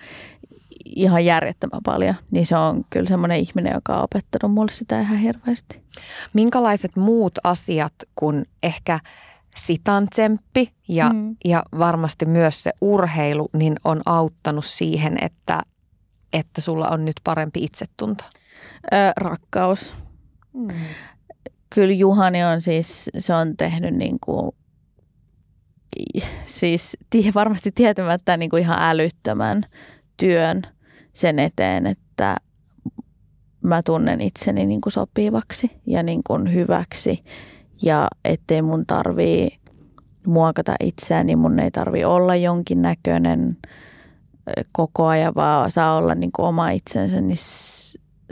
ihan järjettömän paljon. Niin se on kyllä semmoinen ihminen, joka on opettanut mulle sitä ihan hirveästi. Minkälaiset muut asiat kuin ehkä sitan tsemppi ja, mm. ja varmasti myös se urheilu, niin on auttanut siihen, että, että sulla on nyt parempi itsetunto? Ö, rakkaus. Mm. Kyllä Juhani on siis, se on tehnyt niin kuin, siis varmasti tietämättä niin kuin ihan älyttömän työn sen eteen, että mä tunnen itseni niin kuin sopivaksi ja niin kuin hyväksi ja ettei mun tarvii muokata itseäni, mun ei tarvii olla jonkinnäköinen koko ajan, vaan saa olla niin kuin oma itsensä, niin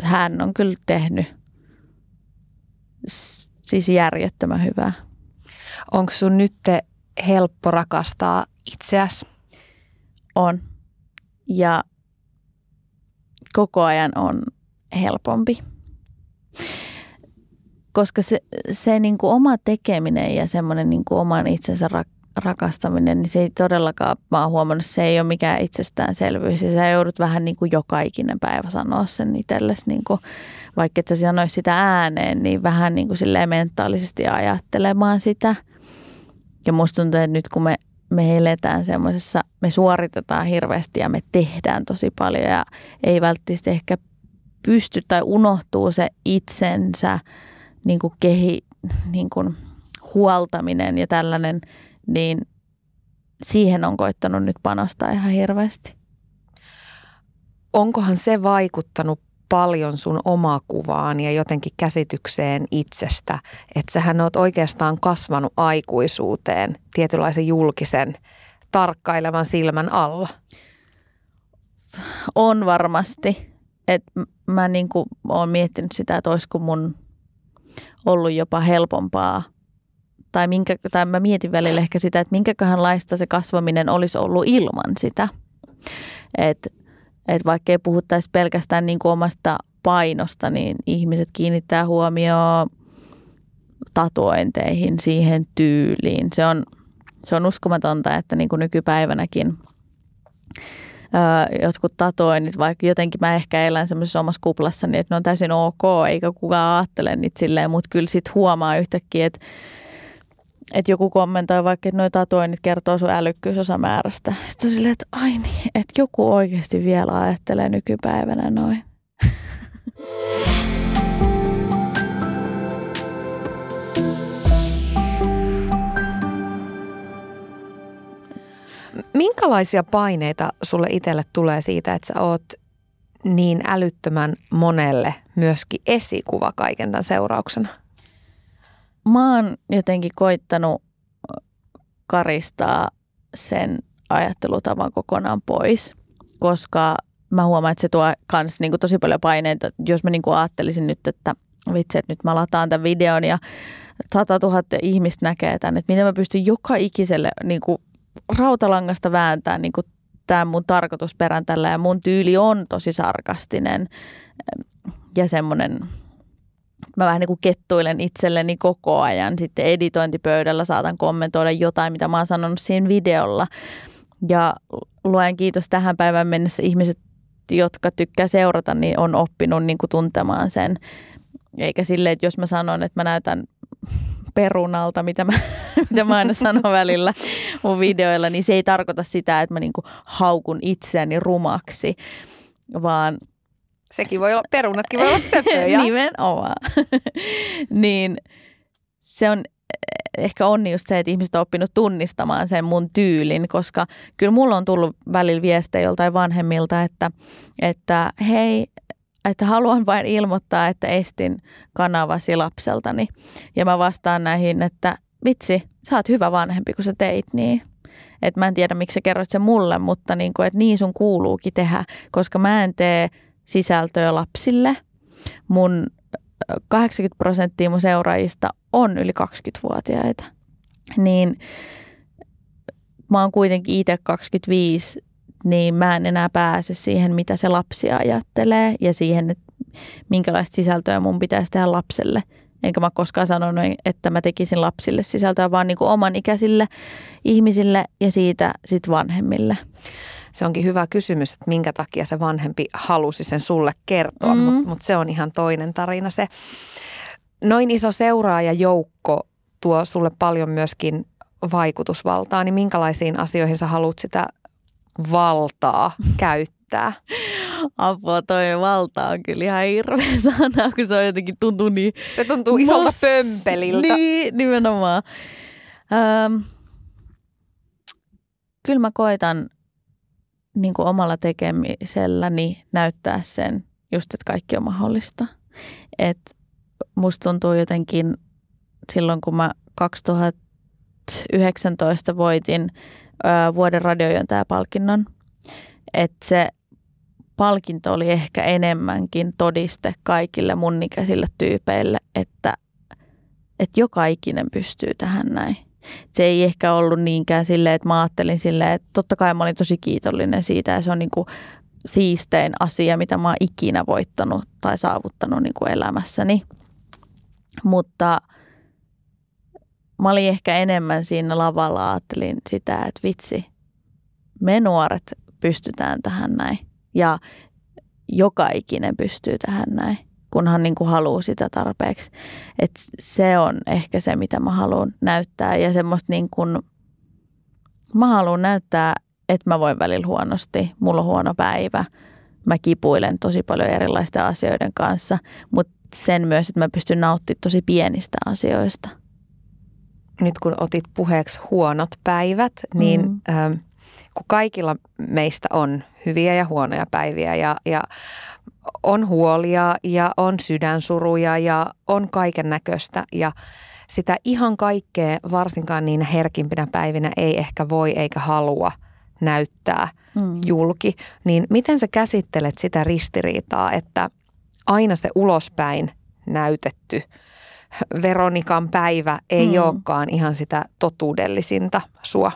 hän on kyllä tehnyt siis järjettömän hyvää. Onko sun nyt helppo rakastaa itseäsi? On. Ja koko ajan on helpompi. Koska se, se niin kuin oma tekeminen ja semmoinen niin kuin oman itsensä rak- rakastaminen, niin se ei todellakaan, mä oon huomannut, se ei ole mikään itsestäänselvyys. Ja sä joudut vähän niin kuin joka ikinen päivä sanoa sen itsellesi, niin kuin, vaikka et sä sanois sitä ääneen, niin vähän niin kuin silleen mentaalisesti ajattelemaan sitä. Ja musta tuntuu, että nyt kun me me eletään semmoisessa, me suoritetaan hirveästi ja me tehdään tosi paljon ja ei välttämättä ehkä pysty tai unohtuu se itsensä niin kuin kehi, niin kuin huoltaminen ja tällainen, niin siihen on koittanut nyt panostaa ihan hirveästi. Onkohan se vaikuttanut paljon sun omaa kuvaan ja jotenkin käsitykseen itsestä, että sähän oot oikeastaan kasvanut aikuisuuteen tietynlaisen julkisen tarkkailevan silmän alla? On varmasti. Et mä niin kuin oon miettinyt sitä, että olisiko mun ollut jopa helpompaa tai, minkä, tai mä mietin välillä ehkä sitä, että minkäköhän laista se kasvaminen olisi ollut ilman sitä. Että että vaikka ei puhuttaisi pelkästään niin kuin omasta painosta, niin ihmiset kiinnittää huomioon tatuointeihin, siihen tyyliin. Se on, se on uskomatonta, että niin kuin nykypäivänäkin ää, jotkut tatoinnit, vaikka jotenkin mä ehkä elän semmoisessa omassa kuplassa, niin että ne on täysin ok, eikä kukaan ajattele niitä silleen, mutta kyllä sitten huomaa yhtäkkiä, että että joku kommentoi vaikka, että noita tatuoinnit kertoo sun älykkyysosamäärästä. Sitten on silleen, että ai niin, että joku oikeasti vielä ajattelee nykypäivänä noin. Minkälaisia paineita sulle itselle tulee siitä, että sä oot niin älyttömän monelle myöskin esikuva kaiken tämän seurauksena? Mä oon jotenkin koittanut karistaa sen ajattelutavan kokonaan pois, koska mä huomaan, että se tuo kans niin kuin tosi paljon paineita. Jos mä niin kuin ajattelisin nyt, että vitsi, että nyt mä lataan tämän videon ja 100 000 ihmistä näkee tämän, että miten mä pystyn joka ikiselle niin kuin rautalangasta vääntämään niin kuin tämä mun tarkoitusperän tällä ja mun tyyli on tosi sarkastinen ja semmoinen mä vähän niin kuin kettuilen itselleni koko ajan. Sitten editointipöydällä saatan kommentoida jotain, mitä mä oon sanonut siinä videolla. Ja luen kiitos tähän päivään mennessä ihmiset, jotka tykkää seurata, niin on oppinut niin kuin tuntemaan sen. Eikä silleen, että jos mä sanon, että mä näytän perunalta, mitä mä, mitä mä aina sanon välillä mun videoilla, niin se ei tarkoita sitä, että mä niin kuin haukun itseäni rumaksi, vaan – Sekin voi olla, perunatkin voi olla söpöjä. Nimenomaan. niin se on ehkä onni just se, että ihmiset on oppinut tunnistamaan sen mun tyylin, koska kyllä mulla on tullut välillä viestejä joltain vanhemmilta, että, että hei, että haluan vain ilmoittaa, että estin kanavasi lapseltani. Ja mä vastaan näihin, että vitsi, sä oot hyvä vanhempi, kun sä teit niin. Et mä en tiedä, miksi sä kerroit sen mulle, mutta niin kuin, että niin sun kuuluukin tehdä, koska mä en tee – sisältöä lapsille. Mun 80 prosenttia mun seuraajista on yli 20-vuotiaita. Niin mä oon kuitenkin itse 25 niin mä en enää pääse siihen, mitä se lapsi ajattelee ja siihen, että minkälaista sisältöä mun pitäisi tehdä lapselle. Enkä mä koskaan sanonut, että mä tekisin lapsille sisältöä, vaan niin kuin oman ikäisille ihmisille ja siitä sit vanhemmille. Se onkin hyvä kysymys, että minkä takia se vanhempi halusi sen sulle kertoa, mm. mutta mut se on ihan toinen tarina se. Noin iso seuraajajoukko tuo sulle paljon myöskin vaikutusvaltaa, niin minkälaisiin asioihin sä haluat sitä valtaa käyttää? Apua, toi valta on kyllä ihan hirveä sana, kun se on jotenkin tuntuu niin... Se tuntuu isolta mas- pömpeliltä. Niin, nimenomaan. Öm, kyllä mä koitan niin kuin omalla tekemiselläni näyttää sen just, että kaikki on mahdollista. Et musta tuntuu jotenkin silloin, kun mä 2019 voitin ö, vuoden palkinnon, että se palkinto oli ehkä enemmänkin todiste kaikille mun ikäisille tyypeille, että, että joka ikinen pystyy tähän näin. Se ei ehkä ollut niinkään silleen, että mä ajattelin silleen, että totta kai mä olin tosi kiitollinen siitä ja se on niin kuin siistein asia, mitä mä oon ikinä voittanut tai saavuttanut niin kuin elämässäni. Mutta mä olin ehkä enemmän siinä lavalla, ajattelin sitä, että vitsi, me nuoret pystytään tähän näin. Ja joka ikinen pystyy tähän näin, kunhan niin kuin haluaa sitä tarpeeksi. Et se on ehkä se, mitä mä haluan näyttää ja semmoista niin kuin, mä haluan näyttää, että mä voin välillä huonosti, mulla on huono päivä, mä kipuilen tosi paljon erilaisten asioiden kanssa, mutta sen myös, että mä pystyn nauttimaan tosi pienistä asioista. Nyt kun otit puheeksi huonot päivät, niin mm. ähm, kun kaikilla meistä on hyviä ja huonoja päiviä ja, ja on huolia ja on sydänsuruja ja on kaiken näköistä ja sitä ihan kaikkea varsinkaan niin herkimpinä päivinä ei ehkä voi eikä halua näyttää mm. julki. Niin miten sä käsittelet sitä ristiriitaa, että aina se ulospäin näytetty Veronikan päivä ei mm. olekaan ihan sitä totuudellisinta sua?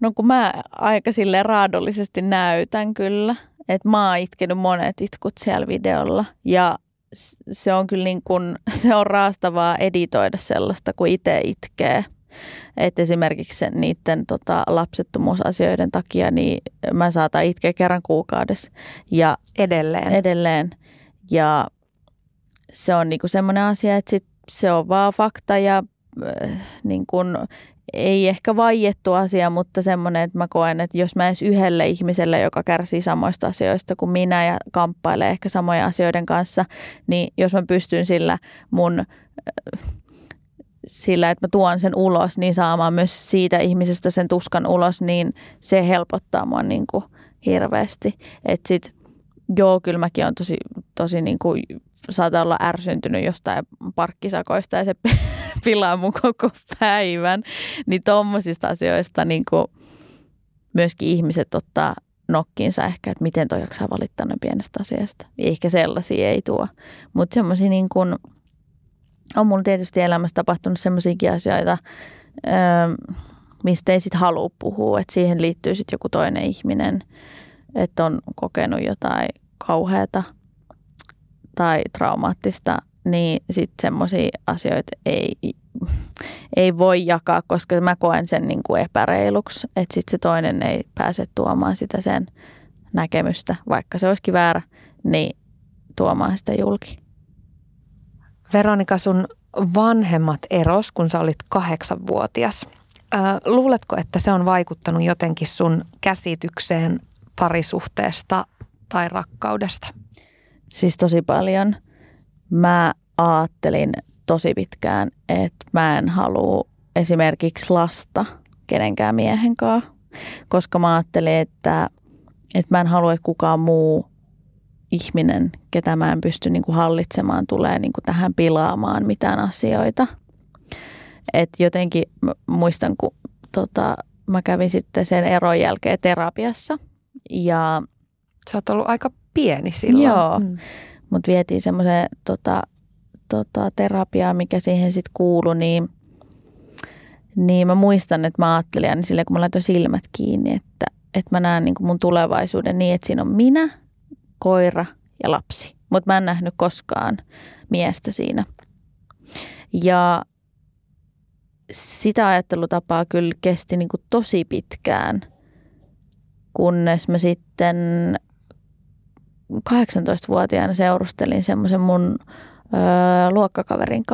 No kun mä aika sille raadollisesti näytän kyllä, että mä oon itkenyt monet itkut siellä videolla ja se on kyllä niin kuin, se on raastavaa editoida sellaista, kun itse itkee. Et esimerkiksi niiden tota, lapsettomuusasioiden takia niin mä saatan itkeä kerran kuukaudessa. Ja edelleen. Edelleen. Ja se on niinku semmoinen asia, että sit se on vaan fakta ja äh, niin kuin ei ehkä vaiettu asia, mutta semmoinen, että mä koen, että jos mä edes yhdelle ihmiselle, joka kärsii samoista asioista kuin minä ja kamppailee ehkä samojen asioiden kanssa, niin jos mä pystyn sillä mun sillä, että mä tuon sen ulos, niin saamaan myös siitä ihmisestä sen tuskan ulos, niin se helpottaa mua niin kuin hirveästi. Että sit, joo, kyllä mäkin on tosi, tosi niin kuin, saata olla ärsyntynyt jostain parkkisakoista ja se pilaa mun koko päivän. Niin tommosista asioista niin kuin myöskin ihmiset ottaa nokkiinsa ehkä, että miten toi jaksaa valittaa pienestä asiasta. Ehkä sellaisia ei tuo. Mutta semmoisia niin kuin, on mulla tietysti elämässä tapahtunut semmoisiakin asioita, öö, mistä ei sitten halua puhua. Että siihen liittyy sitten joku toinen ihminen, että on kokenut jotain kauheata tai traumaattista niin sitten semmoisia asioita ei, ei voi jakaa, koska mä koen sen niin kuin epäreiluksi, että sitten se toinen ei pääse tuomaan sitä sen näkemystä, vaikka se olisikin väärä, niin tuomaan sitä julki. Veronika, sun vanhemmat eros, kun sä olit kahdeksanvuotias. luuletko, että se on vaikuttanut jotenkin sun käsitykseen parisuhteesta tai rakkaudesta? Siis tosi paljon – mä ajattelin tosi pitkään, että mä en halua esimerkiksi lasta kenenkään miehen kanssa, koska mä ajattelin, että, että mä en halua, että kukaan muu ihminen, ketä mä en pysty niin kuin hallitsemaan, tulee niin kuin tähän pilaamaan mitään asioita. Et jotenkin muistan, kun tota, mä kävin sitten sen eron jälkeen terapiassa. Ja, Sä oot ollut aika pieni silloin. Joo. Mm mut vietiin semmoiseen tota, tota, terapiaan, mikä siihen sitten kuului, niin, niin mä muistan, että mä ajattelin aina silleen, kun mä laitoin silmät kiinni, että, että mä näen niin kuin mun tulevaisuuden niin, että siinä on minä, koira ja lapsi. Mutta mä en nähnyt koskaan miestä siinä. Ja sitä ajattelutapaa kyllä kesti niin kuin tosi pitkään, kunnes mä sitten 18-vuotiaana seurustelin semmoisen mun öö, luokkakaverin.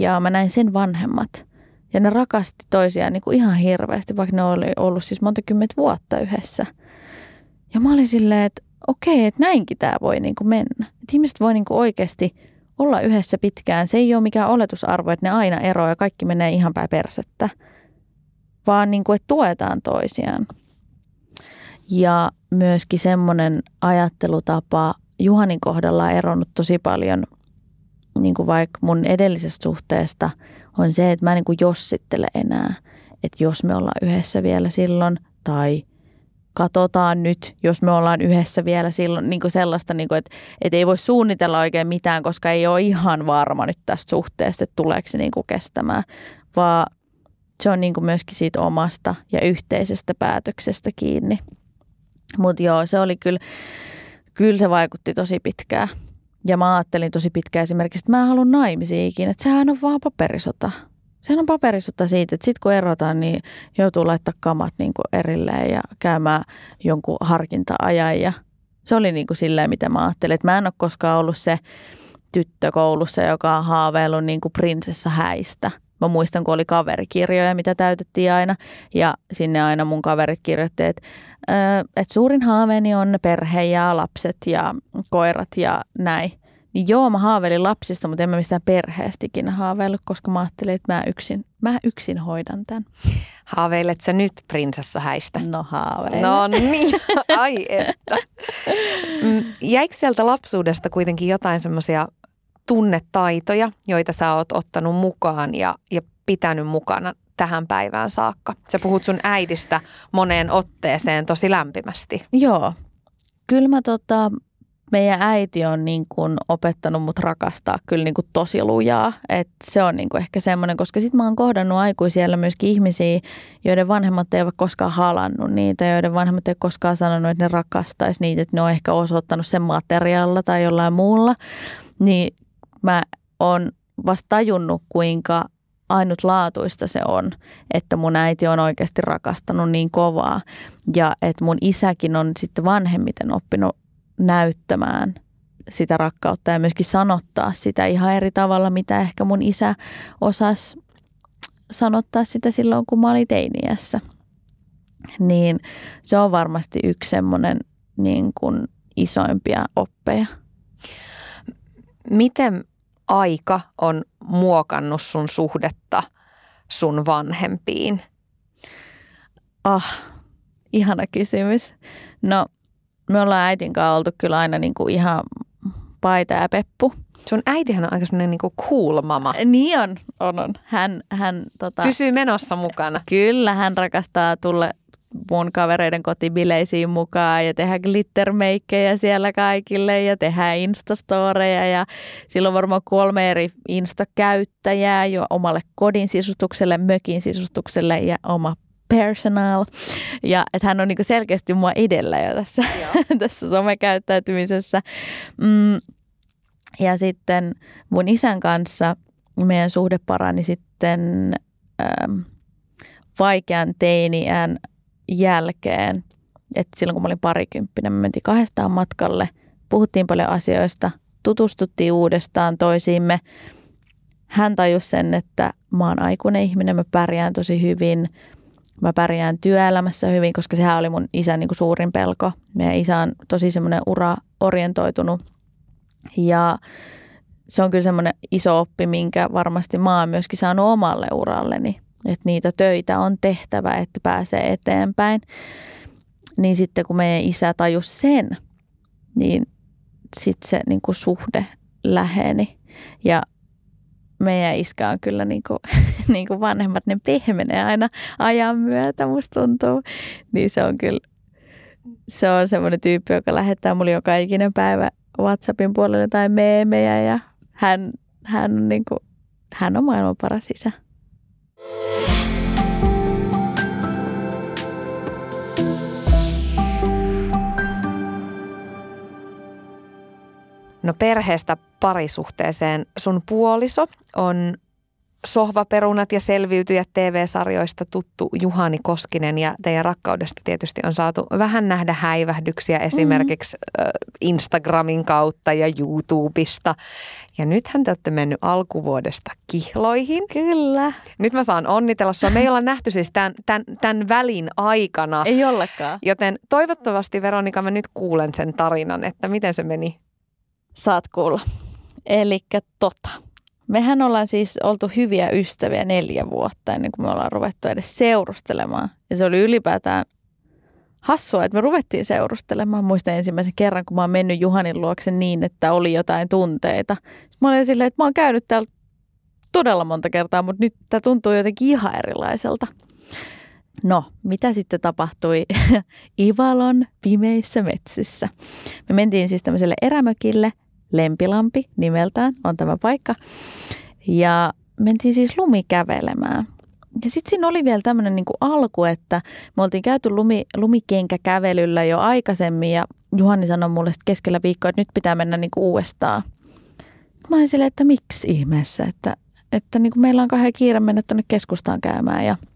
Ja mä näin sen vanhemmat. Ja ne rakasti toisiaan niin kuin ihan hirveästi, vaikka ne oli ollut siis monta kymmentä vuotta yhdessä. Ja mä olin silleen, että okei, että näinkin tämä voi niin kuin mennä. Että ihmiset voi niin kuin oikeasti olla yhdessä pitkään. Se ei ole mikään oletusarvo, että ne aina eroaa ja kaikki menee ihan päin persettä. Vaan niin kuin, että tuetaan toisiaan. Ja myöskin semmoinen ajattelutapa Juhanin kohdalla on eronnut tosi paljon niin kuin vaikka mun edellisestä suhteesta on se, että mä en niin kuin jossittele enää, että jos me ollaan yhdessä vielä silloin tai katsotaan nyt, jos me ollaan yhdessä vielä silloin niin kuin sellaista, niin kuin, että, että ei voi suunnitella oikein mitään, koska ei ole ihan varma nyt tästä suhteesta, että tuleeko se niin kuin kestämään, vaan se on niin kuin myöskin siitä omasta ja yhteisestä päätöksestä kiinni. Mutta joo, se oli kyllä, kyllä se vaikutti tosi pitkään. Ja mä ajattelin tosi pitkään esimerkiksi, että mä en halua naimisiin ikinä, että sehän on vaan paperisota. Sehän on paperisota siitä, että sitten kun erotaan, niin joutuu laittaa kamat niin kuin erilleen ja käymään jonkun harkinta-ajan. Ja se oli niin kuin silleen, mitä mä ajattelin. Että mä en ole koskaan ollut se tyttö koulussa, joka on haaveillut niin kuin prinsessa häistä. Mä muistan, kun oli kaverikirjoja, mitä täytettiin aina. Ja sinne aina mun kaverit kirjoitti, että että suurin haaveeni on perhe ja lapset ja koirat ja näin. Niin joo, mä haaveilin lapsista, mutta en mä mistään perheestä ikinä haaveillut, koska mä ajattelin, että mä yksin, mä yksin hoidan tämän. Haaveilet sä nyt prinsessa häistä? No haaveilen. No niin, ai että. Mm, jäikö sieltä lapsuudesta kuitenkin jotain semmoisia tunnetaitoja, joita sä oot ottanut mukaan ja, ja pitänyt mukana tähän päivään saakka? Sä puhut sun äidistä moneen otteeseen tosi lämpimästi. Joo. Kyllä mä tota, meidän äiti on niin kuin opettanut mut rakastaa kyllä niin kuin tosi lujaa. Et se on niin kuin ehkä semmoinen, koska sitten mä oon kohdannut aikuisiellä myöskin ihmisiä, joiden vanhemmat eivät koskaan halannut niitä, joiden vanhemmat eivät koskaan sanonut, että ne rakastaisi niitä, että ne on ehkä osoittanut sen materiaalilla tai jollain muulla. Niin mä oon vasta tajunnut, kuinka ainutlaatuista se on, että mun äiti on oikeasti rakastanut niin kovaa ja että mun isäkin on sitten vanhemmiten oppinut näyttämään sitä rakkautta ja myöskin sanottaa sitä ihan eri tavalla, mitä ehkä mun isä osasi sanottaa sitä silloin, kun mä olin teiniässä. Niin se on varmasti yksi semmoinen niin kuin isoimpia oppeja. Miten aika on muokannut sun suhdetta sun vanhempiin? Ah, ihana kysymys. No, me ollaan äitin kanssa oltu kyllä aina niin kuin ihan paita ja peppu. Sun äitihän on aika semmoinen niin cool mama. Niin on, on, on. Hän, hän tota, Pysyy menossa mukana. Kyllä, hän rakastaa tulla mun kavereiden kotibileisiin mukaan ja tehdä glittermeikkejä siellä kaikille ja tehdä instastoreja ja silloin varmaan kolme eri instakäyttäjää jo omalle kodin sisustukselle, mökin sisustukselle ja oma personal. Ja että hän on niinku selkeästi mua edellä jo tässä, tässä somekäyttäytymisessä. Mm, ja sitten mun isän kanssa meidän suhde parani sitten ähm, vaikean teiniään jälkeen, että silloin kun mä olin parikymppinen, me mentiin kahdestaan matkalle, puhuttiin paljon asioista, tutustuttiin uudestaan toisiimme. Hän tajusi sen, että mä oon aikuinen ihminen, mä pärjään tosi hyvin, mä pärjään työelämässä hyvin, koska sehän oli mun isän niin kuin suurin pelko. Meidän isä on tosi semmoinen ura-orientoitunut ja se on kyllä semmoinen iso oppi, minkä varmasti mä oon myöskin saanut omalle uralleni että niitä töitä on tehtävä, että pääsee eteenpäin. Niin sitten kun meidän isä tajus sen, niin sitten se niin kuin suhde läheni. Ja meidän iskä on kyllä niin kuin, niin kuin vanhemmat, ne pehmenee aina ajan myötä, musta tuntuu. Niin se on kyllä, se on semmoinen tyyppi, joka lähettää mulle joka ikinen päivä WhatsAppin puolelle jotain meemejä ja hän, hän, on, niin kuin, hän on maailman paras isä. No perheestä parisuhteeseen. Sun puoliso on Sohvaperunat ja selviytyjät TV-sarjoista tuttu Juhani Koskinen ja teidän rakkaudesta tietysti on saatu vähän nähdä häivähdyksiä esimerkiksi mm. Instagramin kautta ja YouTubesta. Ja nythän te olette mennyt alkuvuodesta kihloihin. Kyllä. Nyt mä saan onnitella sua. Me ei olla nähty siis tämän, tämän, tämän välin aikana. Ei ollenkaan. Joten toivottavasti Veronika mä nyt kuulen sen tarinan, että miten se meni. Saat kuulla. Elikkä tota. Mehän ollaan siis oltu hyviä ystäviä neljä vuotta ennen kuin me ollaan ruvettu edes seurustelemaan. Ja se oli ylipäätään hassua, että me ruvettiin seurustelemaan. Muistan ensimmäisen kerran, kun mä oon mennyt Juhanin luokse niin, että oli jotain tunteita. Sitten mä olin silleen, että mä oon käynyt täällä todella monta kertaa, mutta nyt tämä tuntuu jotenkin ihan erilaiselta. No, mitä sitten tapahtui Ivalon pimeissä metsissä? Me mentiin siis tämmöiselle erämökille – Lempilampi nimeltään on tämä paikka. Ja mentiin siis lumikävelemään. Ja sitten siinä oli vielä tämmöinen niinku alku, että me oltiin käyty lumi, lumikenkäkävelyllä jo aikaisemmin ja Juhani sanoi mulle keskellä viikkoa, että nyt pitää mennä niinku uudestaan. Mä olin silleen, että miksi ihmeessä, että, että niinku meillä on kahden kiire mennä tuonne keskustaan käymään ja –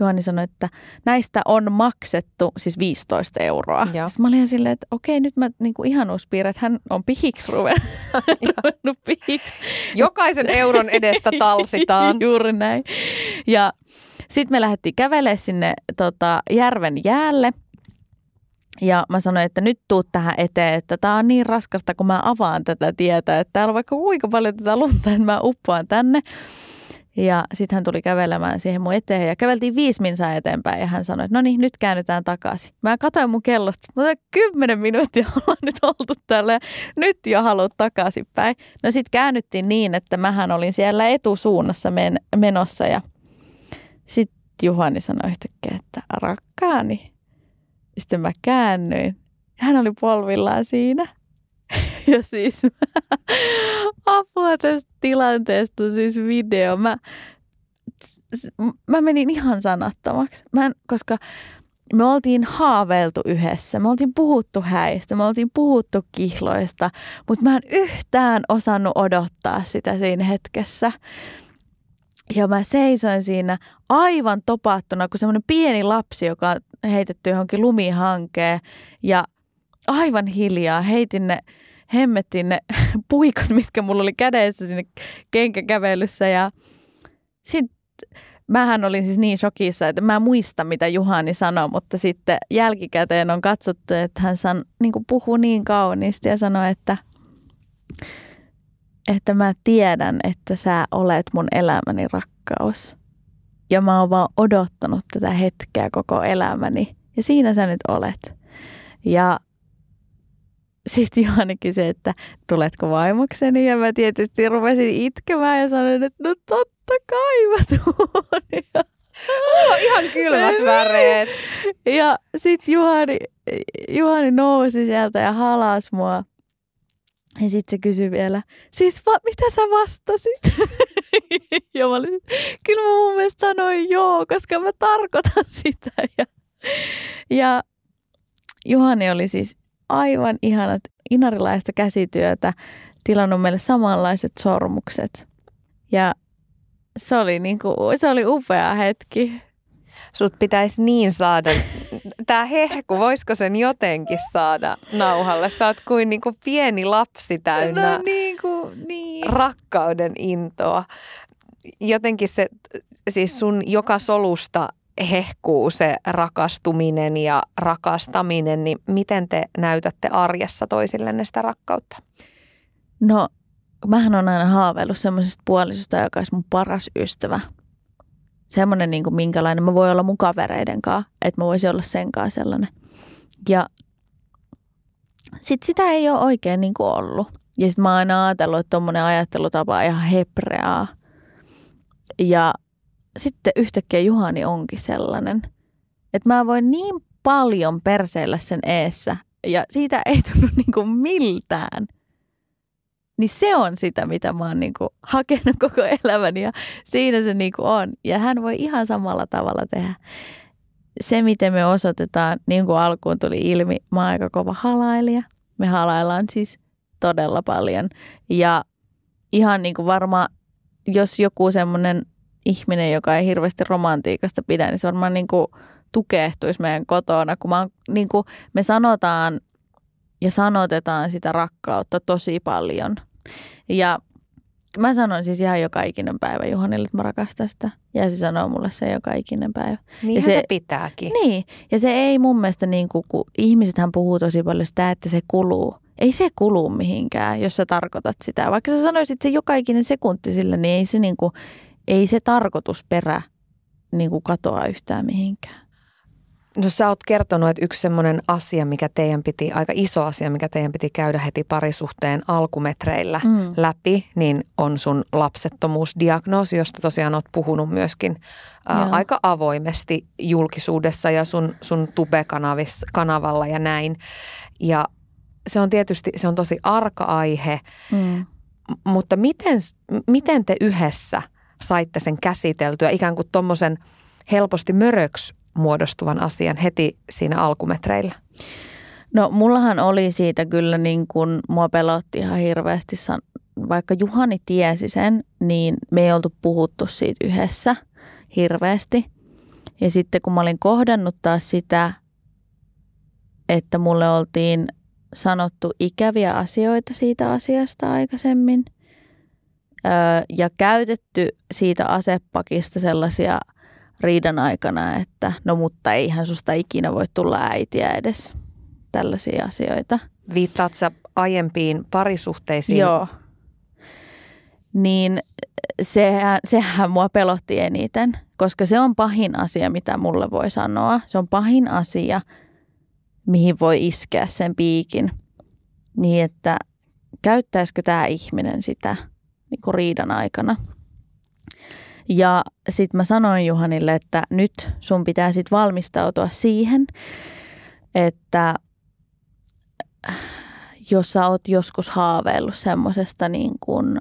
Juhani sanoi, että näistä on maksettu siis 15 euroa. Joo. Sitten mä olin silleen, että okei, nyt mä niin kuin että hän on pihiksi ruvennut pihiksi. Jokaisen euron edestä talsitaan. Juuri näin. Ja sitten me lähdettiin kävelemään sinne tota, järven jäälle. Ja mä sanoin, että nyt tuut tähän eteen, että tää on niin raskasta, kun mä avaan tätä tietä, että täällä on vaikka kuinka paljon tätä lunta, että mä uppoan tänne. Ja sitten hän tuli kävelemään siihen mun eteen ja käveltiin viisi minsaa eteenpäin ja hän sanoi, että no niin, nyt käännytään takaisin. Mä katsoin mun kellosta, mutta kymmenen minuuttia ollaan nyt oltu täällä ja nyt jo haluat takaisinpäin. No sitten käännyttiin niin, että mähän olin siellä etusuunnassa men- menossa ja sitten Juhani sanoi yhtäkkiä, että rakkaani. Sitten mä käännyin. Hän oli polvillaan siinä. Ja siis apua tästä tilanteesta, siis video. Mä, mä menin ihan sanattomaksi, mä en, koska me oltiin haaveiltu yhdessä, me oltiin puhuttu häistä, me oltiin puhuttu kihloista, mutta mä en yhtään osannut odottaa sitä siinä hetkessä. Ja mä seisoin siinä aivan topattuna kuin semmoinen pieni lapsi, joka on heitetty johonkin lumihankeen ja aivan hiljaa heitin ne hemmettiin ne puikot, mitkä mulla oli kädessä sinne kenkäkävelyssä ja sitten mähän olin siis niin shokissa, että mä muista mitä Juhani sanoi, mutta sitten jälkikäteen on katsottu, että hän san, niin puhuu niin kauniisti ja sanoi, että, että mä tiedän, että sä olet mun elämäni rakkaus. Ja mä oon vaan odottanut tätä hetkeä koko elämäni. Ja siinä sä nyt olet. Ja sitten Johanni kysyi, että tuletko vaimokseni ja mä tietysti rupesin itkemään ja sanoin, että no totta kai mä tuun. Ja, oh, ihan kylmät väreet. Ja sitten Juhani, Juhani nousi sieltä ja halas mua. Ja sitten se kysyi vielä, siis va- mitä sä vastasit? ja mä olin, kyllä mä mun mielestä sanoin joo, koska mä tarkoitan sitä. Ja, ja Juhani oli siis aivan ihanat inarilaista käsityötä, tilannut meille samanlaiset sormukset. Ja se oli, niin kuin, se oli upea hetki. Sut pitäisi niin saada, tämä hehku, voisiko sen jotenkin saada nauhalle? Sä oot kuin, niin kuin pieni lapsi täynnä no, niin kuin, niin. rakkauden intoa. Jotenkin se, siis sun joka solusta hehkuu se rakastuminen ja rakastaminen, niin miten te näytätte arjessa toisillenne sitä rakkautta? No, mähän on aina haaveillut semmoisesta puolisosta, joka olisi mun paras ystävä. Semmoinen, niin kuin minkälainen mä voi olla mun kavereiden kanssa, että mä voisin olla sen kanssa sellainen. Ja sit sitä ei ole oikein niin kuin ollut. Ja sitten mä oon aina ajatellut, että tuommoinen ajattelutapa on ihan hebreaa. Ja sitten yhtäkkiä Juhani onkin sellainen, että mä voin niin paljon perseillä sen eessä ja siitä ei tunnu niinku miltään. Niin se on sitä, mitä mä oon niinku hakenut koko elämäni ja siinä se niinku on. Ja hän voi ihan samalla tavalla tehdä. Se, miten me osoitetaan, niin kuin alkuun tuli ilmi, mä oon aika kova halailija. Me halaillaan siis todella paljon. Ja ihan niin kuin varmaan, jos joku semmoinen ihminen, joka ei hirveästi romantiikasta pidä, niin se varmaan niin kuin tukehtuisi meidän kotona, kun mä, niin kuin me sanotaan ja sanotetaan sitä rakkautta tosi paljon. Ja mä sanon siis ihan joka ikinen päivä Juhanille, että mä rakastan sitä. Ja se sanoo mulle se joka ikinen päivä. Niin se, se pitääkin. Niin, ja se ei mun mielestä niin kuin, kun ihmisethän puhuu tosi paljon sitä, että se kuluu. Ei se kulu mihinkään, jos sä tarkoitat sitä. Vaikka sä sanoisit se joka ikinen sekunti sille, niin ei se, niin kuin, ei se tarkoitusperä niin kuin katoa yhtään mihinkään. No sä oot kertonut, että yksi semmoinen asia, mikä teidän piti, aika iso asia, mikä teidän piti käydä heti parisuhteen alkumetreillä mm. läpi, niin on sun lapsettomuusdiagnoosi, josta tosiaan oot puhunut myöskin ää, aika avoimesti julkisuudessa ja sun, sun tube-kanavalla ja näin. Ja se on tietysti, se on tosi arka aihe, mm. mutta miten, miten te yhdessä saitte sen käsiteltyä ikään kuin tuommoisen helposti möröksi muodostuvan asian heti siinä alkumetreillä? No mullahan oli siitä kyllä niin kuin mua pelotti ihan hirveästi, vaikka Juhani tiesi sen, niin me ei oltu puhuttu siitä yhdessä hirveästi. Ja sitten kun mä olin kohdannut taas sitä, että mulle oltiin sanottu ikäviä asioita siitä asiasta aikaisemmin ja käytetty siitä asepakista sellaisia – riidan aikana, että no mutta eihän susta ikinä voi tulla äitiä edes. Tällaisia asioita. Viittaat sä aiempiin parisuhteisiin? Joo. Niin sehän, sehän mua pelotti eniten, koska se on pahin asia, mitä mulle voi sanoa. Se on pahin asia, mihin voi iskeä sen piikin. Niin, että käyttäisikö tämä ihminen sitä niin kuin riidan aikana – ja sitten mä sanoin Juhanille, että nyt sun pitää sitten valmistautua siihen, että jos sä oot joskus haaveillut semmoisesta niin kuin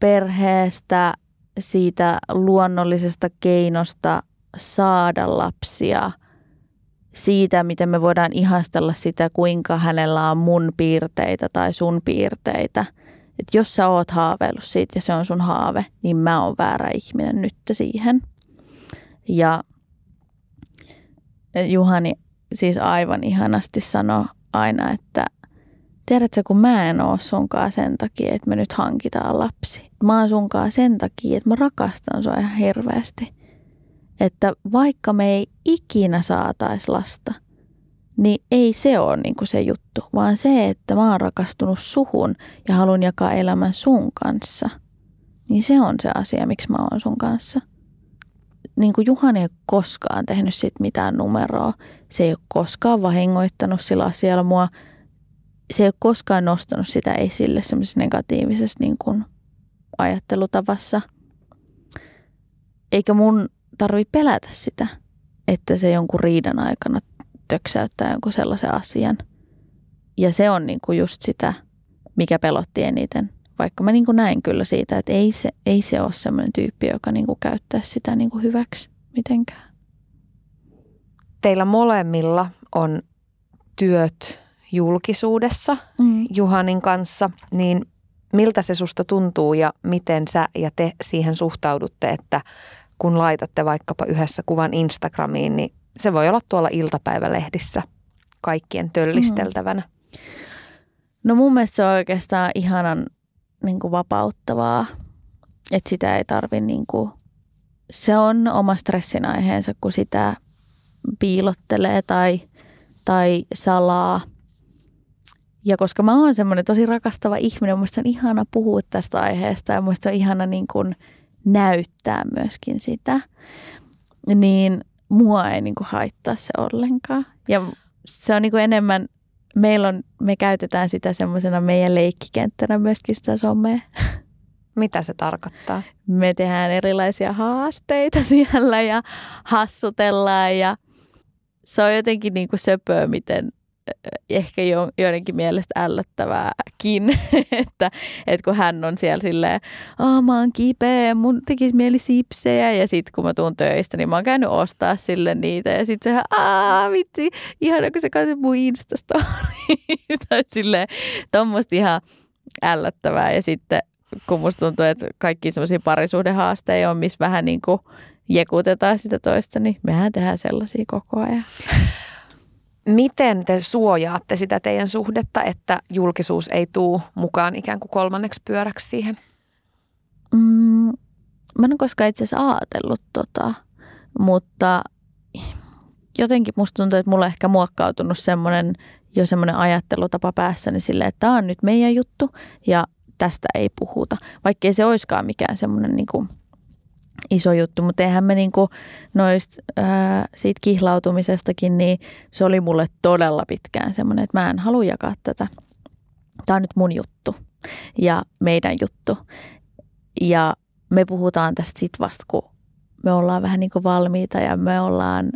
perheestä, siitä luonnollisesta keinosta saada lapsia, siitä, miten me voidaan ihastella sitä, kuinka hänellä on mun piirteitä tai sun piirteitä – että jos sä oot haaveillut siitä ja se on sun haave, niin mä oon väärä ihminen nyt siihen. Ja Juhani siis aivan ihanasti sanoi aina, että tiedätkö, kun mä en oo sunkaan sen takia, että me nyt hankitaan lapsi. Mä oon sunkaan sen takia, että mä rakastan sua ihan hirveästi. Että vaikka me ei ikinä saatais lasta – niin ei se ole niin kuin se juttu, vaan se, että mä oon rakastunut suhun ja haluan jakaa elämän sun kanssa, niin se on se asia, miksi mä oon sun kanssa. Niin kuin Juhani ei ole koskaan tehnyt sit mitään numeroa. Se ei ole koskaan vahingoittanut sillä asialla mua. Se ei ole koskaan nostanut sitä esille semmoisessa negatiivisessa niin kuin ajattelutavassa. Eikä mun tarvi pelätä sitä, että se jonkun riidan aikana töksäyttää jonkun sellaisen asian. Ja se on niin kuin just sitä, mikä pelotti eniten. Vaikka mä niin kuin näin kyllä siitä, että ei se, ei se ole sellainen tyyppi, joka niin kuin käyttää sitä niin kuin hyväksi mitenkään. Teillä molemmilla on työt julkisuudessa mm. Juhanin kanssa, niin miltä se susta tuntuu ja miten sä ja te siihen suhtaudutte, että kun laitatte vaikkapa yhdessä kuvan Instagramiin, niin se voi olla tuolla iltapäivälehdissä kaikkien töllisteltävänä. Mm. No mun mielestä se on oikeastaan ihanan niin kuin vapauttavaa, että sitä ei tarvi niin kuin, se on oma stressin aiheensa, kun sitä piilottelee tai, tai salaa. Ja koska mä oon semmoinen tosi rakastava ihminen, mun on ihana puhua tästä aiheesta ja mun on ihana niin kuin näyttää myöskin sitä. Niin mua ei niin kuin haittaa se ollenkaan. Ja se on niin kuin enemmän, meillä on, me käytetään sitä semmoisena meidän leikkikenttänä myöskin sitä somea. Mitä se tarkoittaa? Me tehdään erilaisia haasteita siellä ja hassutellaan ja se on jotenkin niin kuin söpöä, miten ehkä jo, joidenkin mielestä ällöttävääkin, että, että kun hän on siellä silleen, Aa, mä oon kipeä, mun tekisi mieli sipsejä ja sitten kun mä tuun töistä, niin mä oon käynyt ostaa sille niitä ja sitten sehän, aa vitsi, ihana kun sä katsoit mun Instastori. tai silleen, tommoista ihan ällöttävää ja sitten kun musta tuntuu, että kaikki semmoisia parisuhdehaasteja on, missä vähän niin kuin jekutetaan sitä toista, niin mehän tehdään sellaisia koko ajan. Miten te suojaatte sitä teidän suhdetta, että julkisuus ei tuu mukaan ikään kuin kolmanneksi pyöräksi siihen? Mm, mä en koskaan itse asiassa ajatellut tota, mutta jotenkin musta tuntuu, että mulla on ehkä muokkautunut semmoinen jo semmoinen ajattelutapa päässäni sille, että tämä on nyt meidän juttu ja tästä ei puhuta. Vaikkei se olisikaan mikään semmoinen niin kuin iso juttu, mutta eihän me niinku noista ää, siitä kihlautumisestakin, niin se oli mulle todella pitkään semmoinen, että mä en halua jakaa tätä. Tämä on nyt mun juttu ja meidän juttu. Ja me puhutaan tästä sit vasta, kun me ollaan vähän niin kuin valmiita ja me ollaan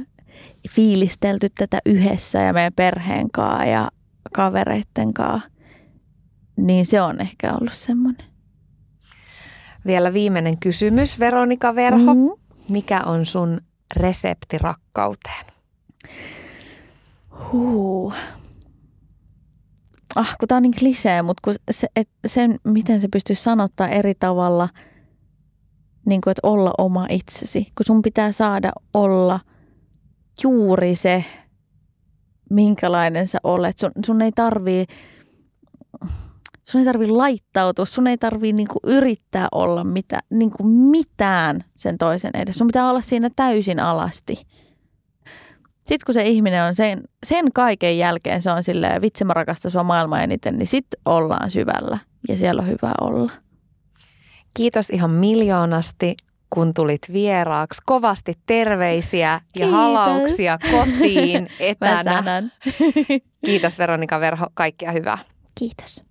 fiilistelty tätä yhdessä ja meidän perheen kanssa ja kavereitten kanssa. Niin se on ehkä ollut semmoinen. Vielä viimeinen kysymys, Veronika Verho. Mm-hmm. Mikä on sun resepti rakkauteen? Huu. Ah, kun tää on niin klisee, mutta kun se, et, sen, miten se pystyy sanottaa eri tavalla, niin kuin, että olla oma itsesi. Kun sun pitää saada olla juuri se, minkälainen sä olet. Sun, sun ei tarvii sun ei tarvi laittautua, sun ei tarvi niinku yrittää olla mitä, niinku mitään sen toisen edessä. Sun pitää olla siinä täysin alasti. Sitten kun se ihminen on sen, sen kaiken jälkeen, se on silleen, vitsi mä rakastan sua maailman eniten, niin sit ollaan syvällä ja siellä on hyvä olla. Kiitos ihan miljoonasti, kun tulit vieraaksi. Kovasti terveisiä Kiitos. ja halauksia kotiin etänä. Kiitos Veronika Verho, kaikkea hyvää. Kiitos.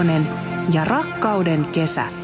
Pehkonen ja Rakkauden kesä.